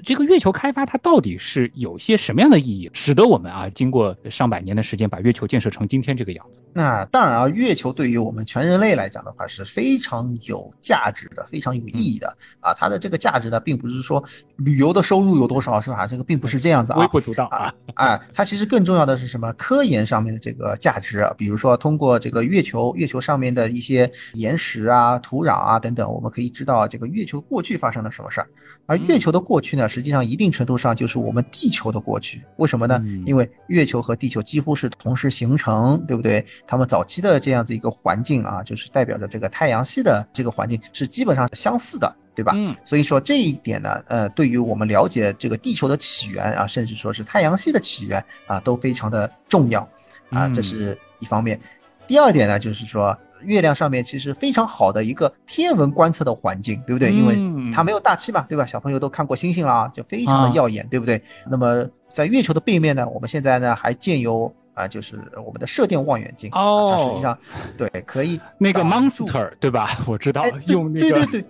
Speaker 1: 这个月球开发它到底是有些什么样的意义，使得我们啊经过上百年的时间把月球建设成今天这个样子？
Speaker 3: 那当然啊，月球对于我们全人类来讲的话是非常有价值的，非常有意义的啊。它的这个价值呢，并不是说旅游的收入有多少是吧？这个并不是这样子啊，
Speaker 1: 微不足道啊。
Speaker 3: 啊，它其实更重要的是什么？科研上面的这个价值，比如说通过这个月球，月球上面的一些岩石啊、土壤啊等等，我们可以知道这个月球过去发生了什么事儿，而月球的过去呢？那实际上一定程度上就是我们地球的过去，为什么呢？因为月球和地球几乎是同时形成，对不对？它们早期的这样子一个环境啊，就是代表着这个太阳系的这个环境是基本上相似的，对吧？
Speaker 1: 嗯。
Speaker 3: 所以说这一点呢，呃，对于我们了解这个地球的起源啊，甚至说是太阳系的起源啊，都非常的重要啊，这是一方面。第二点呢，就是说。月亮上面其实非常好的一个天文观测的环境，对不对？因为它没有大气嘛，对吧？小朋友都看过星星了啊，就非常的耀眼，对不对？那么在月球的背面呢，我们现在呢还建有啊，就是我们的射电望远镜哦，它实际上对可以
Speaker 1: 那个 monster 对吧？我知道用那个
Speaker 3: 对对对。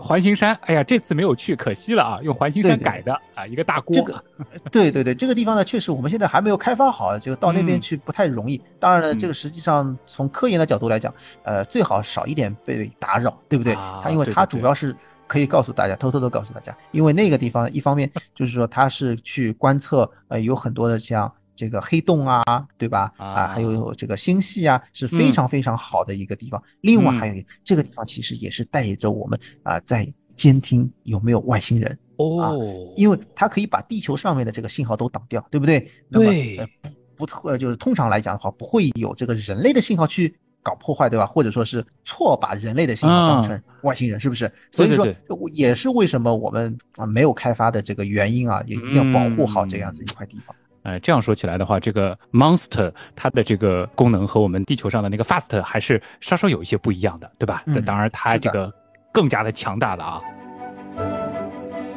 Speaker 1: 环形山，哎呀，这次没有去，可惜了啊！用环形山改的啊，一个大锅。
Speaker 3: 这个，对对对，这个地方呢，确实我们现在还没有开发好，就到那边去不太容易。当然了，这个实际上从科研的角度来讲，呃，最好少一点被打扰，对不对？它因为它主要是可以告诉大家，偷偷的告诉大家，因为那个地方一方面就是说它是去观测，呃，有很多的像这个黑洞啊，对吧？啊，还有这个星系啊，是非常非常好的一个地方。另外还有这个地方其实也是带着我们啊，在监听有没有外星人哦，因为它可以把地球上面的这个信号都挡掉，对不对？
Speaker 1: 对，
Speaker 3: 不不特就是通常来讲的话，不会有这个人类的信号去。搞破坏对吧？或者说是错把人类的信号当成外星人，是不是？所以说也是为什么我们啊没有开发的这个原因啊，也一定要保护好这样子一块地方。
Speaker 1: 哎，这样说起来的话，这个 Monster 它的这个功能和我们地球上的那个 Fast 还是稍稍有一些不一样的，对吧？那当然它这个更加的强大了啊。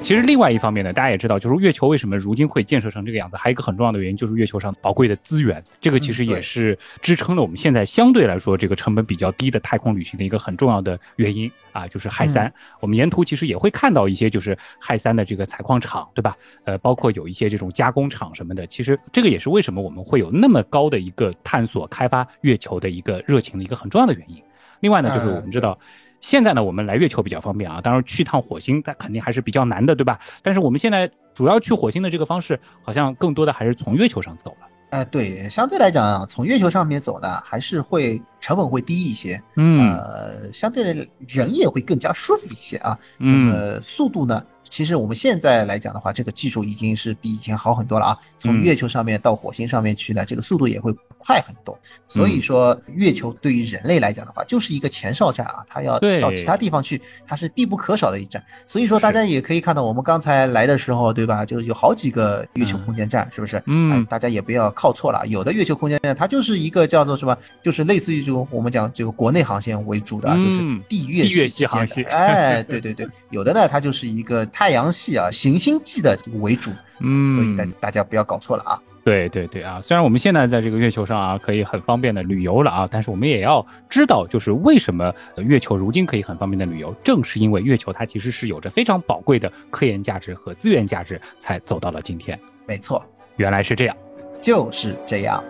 Speaker 1: 其实另外一方面呢，大家也知道，就是月球为什么如今会建设成这个样子，还有一个很重要的原因就是月球上宝贵的资源，这个其实也是支撑了我们现在相对来说这个成本比较低的太空旅行的一个很重要的原因啊，就是氦三。我们沿途其实也会看到一些就是氦三的这个采矿场，对吧？呃，包括有一些这种加工厂什么的，其实这个也是为什么我们会有那么高的一个探索开发月球的一个热情的一个很重要的原因。另外呢，就是我们知道。现在呢，我们来月球比较方便啊，当然去趟火星，它肯定还是比较难的，对吧？但是我们现在主要去火星的这个方式，好像更多的还是从月球上走了。
Speaker 3: 哎，对，相对来讲，从月球上面走呢，还是会成本会低一些，
Speaker 1: 嗯，
Speaker 3: 呃，相对的人也会更加舒服一些啊，嗯，速度呢？其实我们现在来讲的话，这个技术已经是比以前好很多了啊。从月球上面到火星上面去呢，这个速度也会快很多。所以说，月球对于人类来讲的话，就是一个前哨站啊，它要到其他地方去，它是必不可少的一站。所以说，大家也可以看到，我们刚才来的时候，对吧？就是有好几个月球空间站，是不是？嗯，大家也不要靠错了。有的月球空间站，它就是一个叫做什么，就是类似于这种我们讲这个国内航线为主的，就是地月系
Speaker 1: 航线。
Speaker 3: 哎，对对对，有的呢，它就是一个。太阳系啊，行星系的为主，嗯，所以大大家不要搞错了啊。
Speaker 1: 对对对啊，虽然我们现在在这个月球上啊，可以很方便的旅游了啊，但是我们也要知道，就是为什么月球如今可以很方便的旅游，正是因为月球它其实是有着非常宝贵的科研价值和资源价值，才走到了今天。
Speaker 3: 没错，
Speaker 1: 原来是这样，
Speaker 3: 就是这样。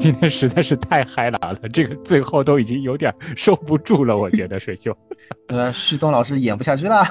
Speaker 1: 今天实在是太嗨了，这个最后都已经有点受不住了，我觉得水秀，<laughs>
Speaker 3: 呃，旭东老师演不下去了，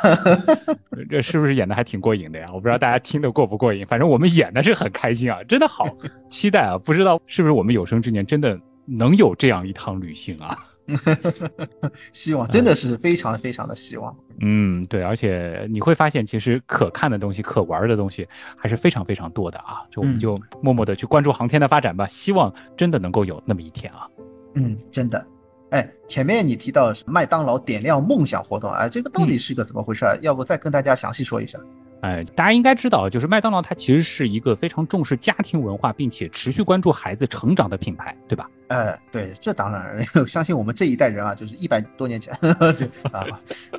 Speaker 3: <laughs>
Speaker 1: 这是不是演的还挺过瘾的呀？我不知道大家听得过不过瘾，反正我们演的是很开心啊，真的好期待啊！不知道是不是我们有生之年真的能有这样一趟旅行啊？<laughs>
Speaker 3: 希望真的是非常非常的希望。
Speaker 1: 嗯，对，而且你会发现，其实可看的东西、可玩的东西还是非常非常多的啊！就我们就默默的去关注航天的发展吧，希望真的能够有那么一天啊！
Speaker 3: 嗯，真的。哎，前面你提到麦当劳点亮梦想活动，哎，这个到底是一个怎么回事？要不再跟大家详细说一下？
Speaker 1: 哎，大家应该知道，就是麦当劳它其实是一个非常重视家庭文化，并且持续关注孩子成长的品牌，对吧？
Speaker 3: 呃，对，这当然，<laughs> 相信我们这一代人啊，就是一百多年前就啊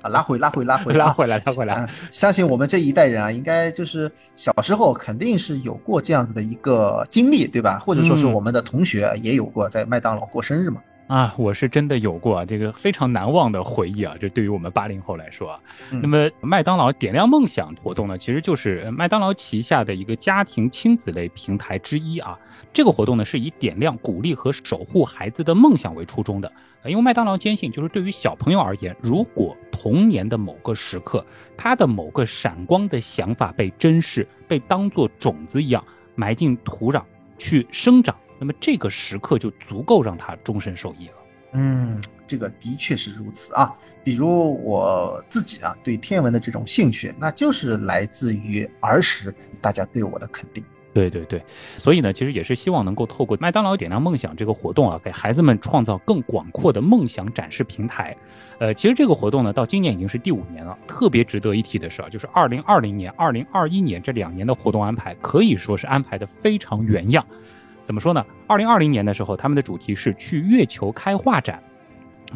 Speaker 3: 啊，拉回拉回拉回
Speaker 1: 拉回来拉回来，
Speaker 3: 相信我们这一代人啊，应该就是小时候肯定是有过这样子的一个经历，对吧？或者说是我们的同学也有过在麦当劳过生日嘛。
Speaker 1: 啊，我是真的有过啊，这个非常难忘的回忆啊，这对于我们八零后来说啊。那么麦当劳点亮梦想活动呢，其实就是麦当劳旗下的一个家庭亲子类平台之一啊。这个活动呢，是以点亮、鼓励和守护孩子的梦想为初衷的。因为麦当劳坚信，就是对于小朋友而言，如果童年的某个时刻，他的某个闪光的想法被珍视，被当做种子一样埋进土壤去生长。那么这个时刻就足够让他终身受益了。
Speaker 3: 嗯，这个的确是如此啊。比如我自己啊，对天文的这种兴趣，那就是来自于儿时大家对我的肯定。
Speaker 1: 对对对，所以呢，其实也是希望能够透过麦当劳点亮梦想这个活动啊，给孩子们创造更广阔的梦想展示平台。呃，其实这个活动呢，到今年已经是第五年了。特别值得一提的是啊，就是二零二零年、二零二一年这两年的活动安排，可以说是安排的非常原样。怎么说呢？二零二零年的时候，他们的主题是去月球开画展，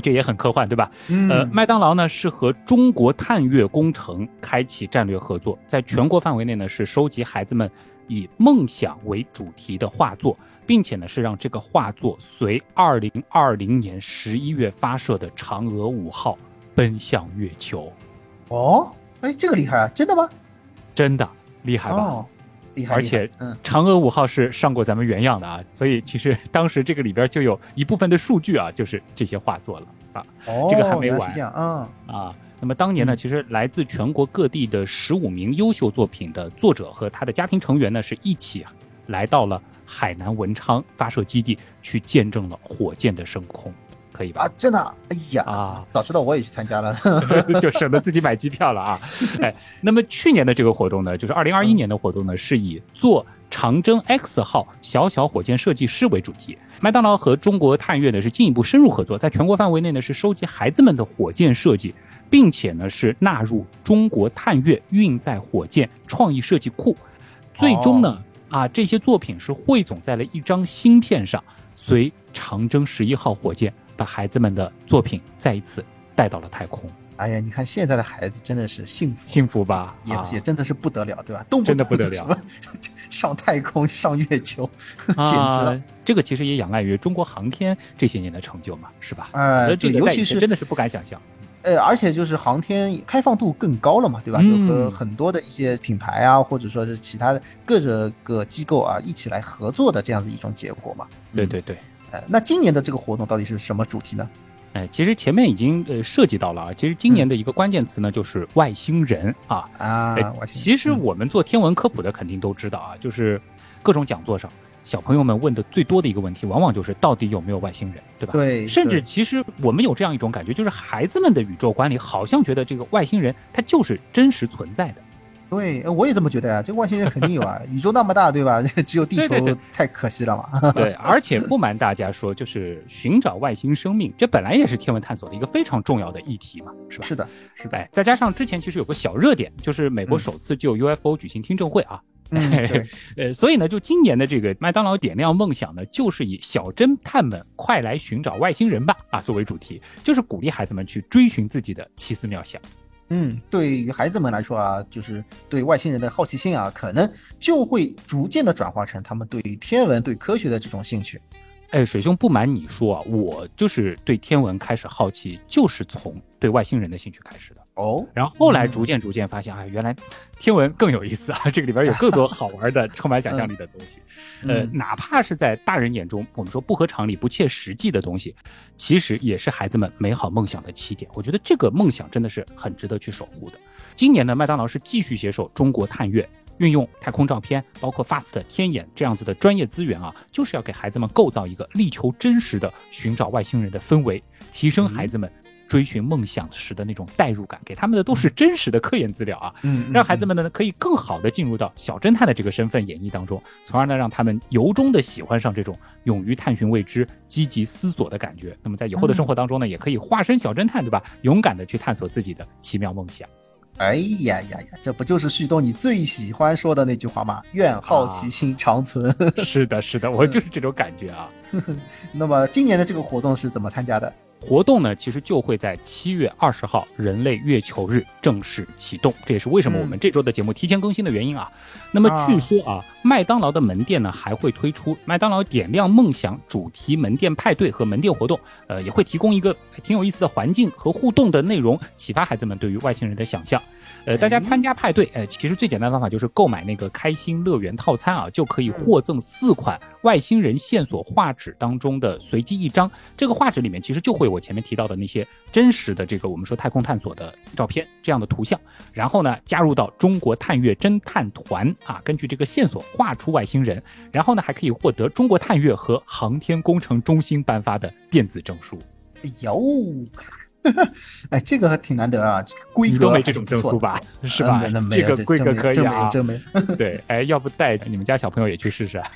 Speaker 1: 这也很科幻，对吧？呃，麦当劳呢是和中国探月工程开启战略合作，在全国范围内呢是收集孩子们以梦想为主题的画作，并且呢是让这个画作随二零二零年十一月发射的嫦娥五号奔向月球。
Speaker 3: 哦，哎，这个厉害啊！真的吗？
Speaker 1: 真的厉害吧？
Speaker 3: 厉害，
Speaker 1: 而且
Speaker 3: 嗯，
Speaker 1: 嫦娥五号是上过咱们原样的啊，所以其实 <laughs> 当时这个里边就有一部分的数据啊，就是这些画作了啊
Speaker 3: 哦，
Speaker 1: 这个还没完啊。那么当年呢，
Speaker 3: 嗯。
Speaker 1: 其实来自全国各地的十五名优秀作品的作者和他的家庭成员呢，是一起啊来到了海南文昌发射基地，去见证了火箭的升空，可以吧
Speaker 3: 啊？，真的啊，哎呀，
Speaker 1: 啊，
Speaker 3: 早知道我也去参加了，<laughs>
Speaker 1: 就省得自己买机票了啊！<laughs> 哎，那么去年的这个活动呢，就是二零二一年的活动呢，是以做长征 X 号小小火箭设计师为主题。麦当劳和中国探月呢是进一步深入合作，在全国范围内呢是收集孩子们的火箭设计，并且呢是纳入中国探月运载火箭创意设计库。最终呢，啊这些作品是汇总在了一张芯片上，随长征十一号火箭把孩子们的作品再一次带到了太空。
Speaker 3: 哎呀，你看现在的孩子真的是幸福，
Speaker 1: 幸福吧？
Speaker 3: 也
Speaker 1: 啊
Speaker 3: 也真的是不得了，对吧？动不
Speaker 1: 真的不得了 <laughs>
Speaker 3: 上太空、上月球，<laughs> 简直了
Speaker 1: 啊。这个其实也仰赖于中国航天这些年的成就嘛，是吧？
Speaker 3: 哎
Speaker 1: 我觉得这
Speaker 3: 尤其是
Speaker 1: 真的是不敢想象。
Speaker 3: 呃，而且就是航天开放度更高了嘛，对吧？
Speaker 1: 嗯
Speaker 3: 就和很多的一些品牌啊，或者说是其他的各个个机构啊，一起来合作的这样子一种结果嘛。嗯。
Speaker 1: 对对对。
Speaker 3: 呃，那今年的这个活动到底是什么主题呢？
Speaker 1: 哎，其实前面已经呃涉及到了啊，其实今年的一个关键词呢就是外星人啊。
Speaker 3: 啊
Speaker 1: 哎，其实
Speaker 3: 嗯
Speaker 1: 我们做天文科普的肯定都知道啊，就是各种讲座上，小朋友们问的最多的一个问题，往往就是到底有没有外星人，对吧？
Speaker 3: 对，
Speaker 1: 甚至其实我们有这样一种感觉，就是孩子们的宇宙观里好像觉得这个外星人他就是真实存在的。
Speaker 3: 对，呃我也这么觉得呀、这个外星人肯定有啊，宇宙那么大，对吧？<laughs> 只有地球太可惜了嘛。
Speaker 1: 对，而且不瞒大家说，就是寻找外星生命，这本来也是天文探索的一个非常重要的议题嘛，是吧？
Speaker 3: 是的，是的，
Speaker 1: 哎，再加上之前其实有个小热点，就是美国
Speaker 3: 嗯
Speaker 1: 首次就 UFO 举行听证会啊，
Speaker 3: 嗯，对，<laughs>
Speaker 1: 呃，所以呢，就今年的这个麦当劳点亮梦想呢，就是以小侦探们快来寻找外星人吧啊作为主题，就是鼓励孩子们去追寻自己的奇思妙想。
Speaker 3: 嗯，对于孩子们来说啊，就是对外星人的好奇心啊，可能就会逐渐的转化成他们对天文、对科学的这种兴趣。
Speaker 1: 哎，水兄，不瞒你说啊，我就是对天文开始好奇，就是从对外星人的兴趣开始的。
Speaker 3: 哦，
Speaker 1: 然后后来逐渐逐渐发现，啊，原来天文更有意思啊！<laughs> 这个里边有更多好玩的、充满想象力的东西。<laughs> 呃，
Speaker 3: 嗯
Speaker 1: 哪怕是在大人眼中，我们说不合常理、不切实际的东西，其实也是孩子们美好梦想的起点。我觉得这个梦想真的是很值得去守护的。今年呢，麦当劳是继续携手中国探月。运用太空照片，包括 FAST、天眼这样子的专业资源啊，就是要给孩子们构造一个力求真实的寻找外星人的氛围，提升孩子们追寻梦想时的那种代入感，给他们的都是真实的科研资料啊，
Speaker 3: 嗯，
Speaker 1: 让孩子们呢可以更好的进入到小侦探的这个身份演绎当中，从而呢让他们由衷的喜欢上这种勇于探寻未知、积极思索的感觉。那么在以后的生活当中呢，也可以化身小侦探，对吧？勇敢的去探索自己的奇妙梦想。
Speaker 3: 哎呀呀呀，这不就是旭东你最喜欢说的那句话吗？愿好奇心长存。
Speaker 1: 是的，是的，我就是这种感觉啊。<laughs>
Speaker 3: 那么今年的这个活动是怎么参加的？
Speaker 1: 活动呢，其实就会在七月二十号人类月球日正式启动，这也是为什么我们这周的节目提前更新的原因啊。那么据说啊，麦当劳的门店呢还会推出麦当劳点亮梦想主题门店派对和门店活动，呃，也会提供一个挺有意思的环境和互动的内容，启发孩子们对于外星人的想象。呃，大家参加派对，呃，其实最简单的方法就是购买那个开心乐园套餐啊，就可以获赠四款外星人线索画纸当中的随机一张。这个画纸里面其实就会有我前面提到的那些真实的这个我们说太空探索的照片这样的图像，然后呢加入到中国探月侦探团啊，根据这个线索画出外星人，然后呢还可以获得中国探月和航天工程中心颁发的电子证书。
Speaker 3: 哎呦，<laughs> 哎，这个还挺难得啊，这个规格
Speaker 1: 你都没这种证书吧？是吧
Speaker 3: 嗯那？没
Speaker 1: 这个规格可以
Speaker 3: 真没有
Speaker 1: 啊。
Speaker 3: 真没
Speaker 1: 对，哎，要不带你们家小朋友也去试试啊？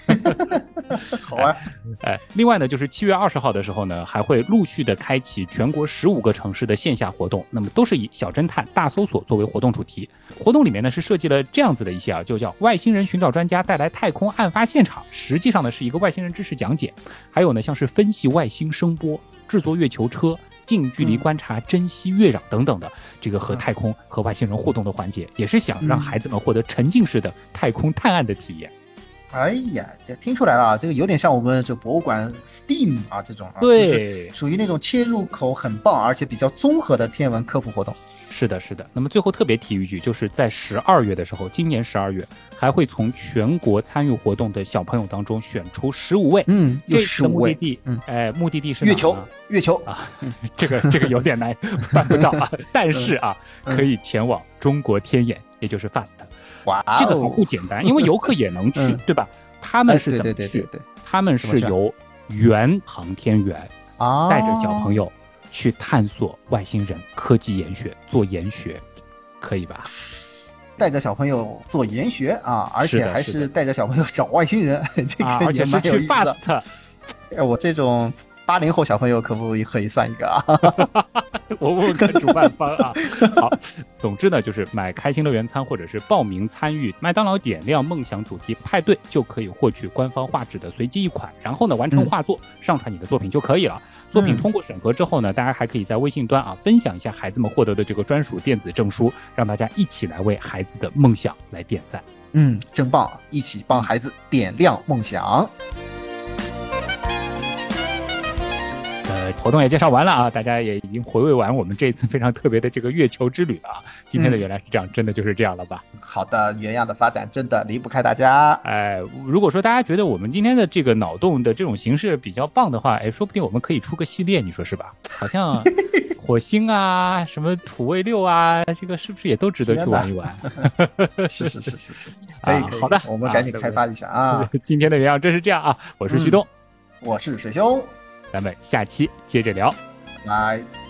Speaker 1: <laughs>
Speaker 3: 好啊。
Speaker 1: 哎，另外呢，就是七月二十号的时候呢，还会陆续的开启全国十五个城市的线下活动，那么都是以小侦探大搜索作为活动主题。活动里面呢是设计了这样子的一些啊，就叫外星人寻找专家带来太空案发现场，实际上呢是一个外星人知识讲解，还有呢像是分析外星声波、制作月球车。近距离观察、珍惜月壤等等的这个和太空和外星人互动的环节，也是想让孩子们获得沉浸式的太空探案的体验。
Speaker 3: 哎呀，这听出来了啊，这个有点像我们这博物馆 Steam 啊这种啊，
Speaker 1: 对，
Speaker 3: 属于那种切入口很棒而且比较综合的天文科普活动。
Speaker 1: 是的，是的。那么最后特别提一句，就是在十二月的时候，今年十二月还会从全国参与活动的小朋友当中选出十五位。
Speaker 3: 嗯，
Speaker 1: 这
Speaker 3: 十五位。
Speaker 1: 目的地，
Speaker 3: 嗯，
Speaker 1: 哎，目的地是
Speaker 3: 月球，月球
Speaker 1: 啊，这个这个有点难办不到啊。<laughs> 但是啊，可以前往中国天眼，也就是 FAST。
Speaker 3: 哇，
Speaker 1: 这个不简单，因为游客也能 <laughs> 去，对吧？他们是怎么
Speaker 3: 去？
Speaker 1: 他们是由原航天员
Speaker 3: 啊
Speaker 1: 带着小朋友去探索外星人科技研学，做研学，可以吧？
Speaker 3: 带着小朋友做研学啊，而且还
Speaker 1: 是
Speaker 3: 带着小朋友找外星人，<laughs> 这个
Speaker 1: 而且是去 FAST。
Speaker 3: 哎，我这种。八零后小朋友可不可以算一个啊？<laughs>
Speaker 1: 我问问看主办方啊。<laughs> 好，总之呢，就是买开心乐园餐或者是报名参与麦当劳点亮梦想主题派对，就可以获取官方画纸的随机一款，然后呢完成画作，上传你的作品就可以了。作品通过审核之后呢，大家还可以在微信端啊分享一下孩子们获得的这个专属电子证书，让大家一起来为孩子的梦想来点赞。
Speaker 3: 嗯，真棒，一起帮孩子点亮梦想。
Speaker 1: 呃，活动也介绍完了啊，大家也已经回味完我们这一次非常特别的这个月球之旅了啊。今天的原来是这样，真的就是这样了吧？
Speaker 3: 好的，原样的发展真的离不开大家。
Speaker 1: 哎，如果说大家觉得我们今天的这个脑洞的这种形式比较棒的话，哎，说不定我们可以出个系列，你说是吧？好像 <laughs> 火星啊，什么土卫六啊，这个是不是也都值得去玩一玩？<laughs>
Speaker 3: 是是是是是，<laughs> 可以
Speaker 1: 好的，
Speaker 3: 我们赶紧开发一下啊。
Speaker 1: 今天的原样真是这样啊，我是旭东，
Speaker 3: 我是水兄。
Speaker 1: 咱们下期接着聊，
Speaker 3: 拜。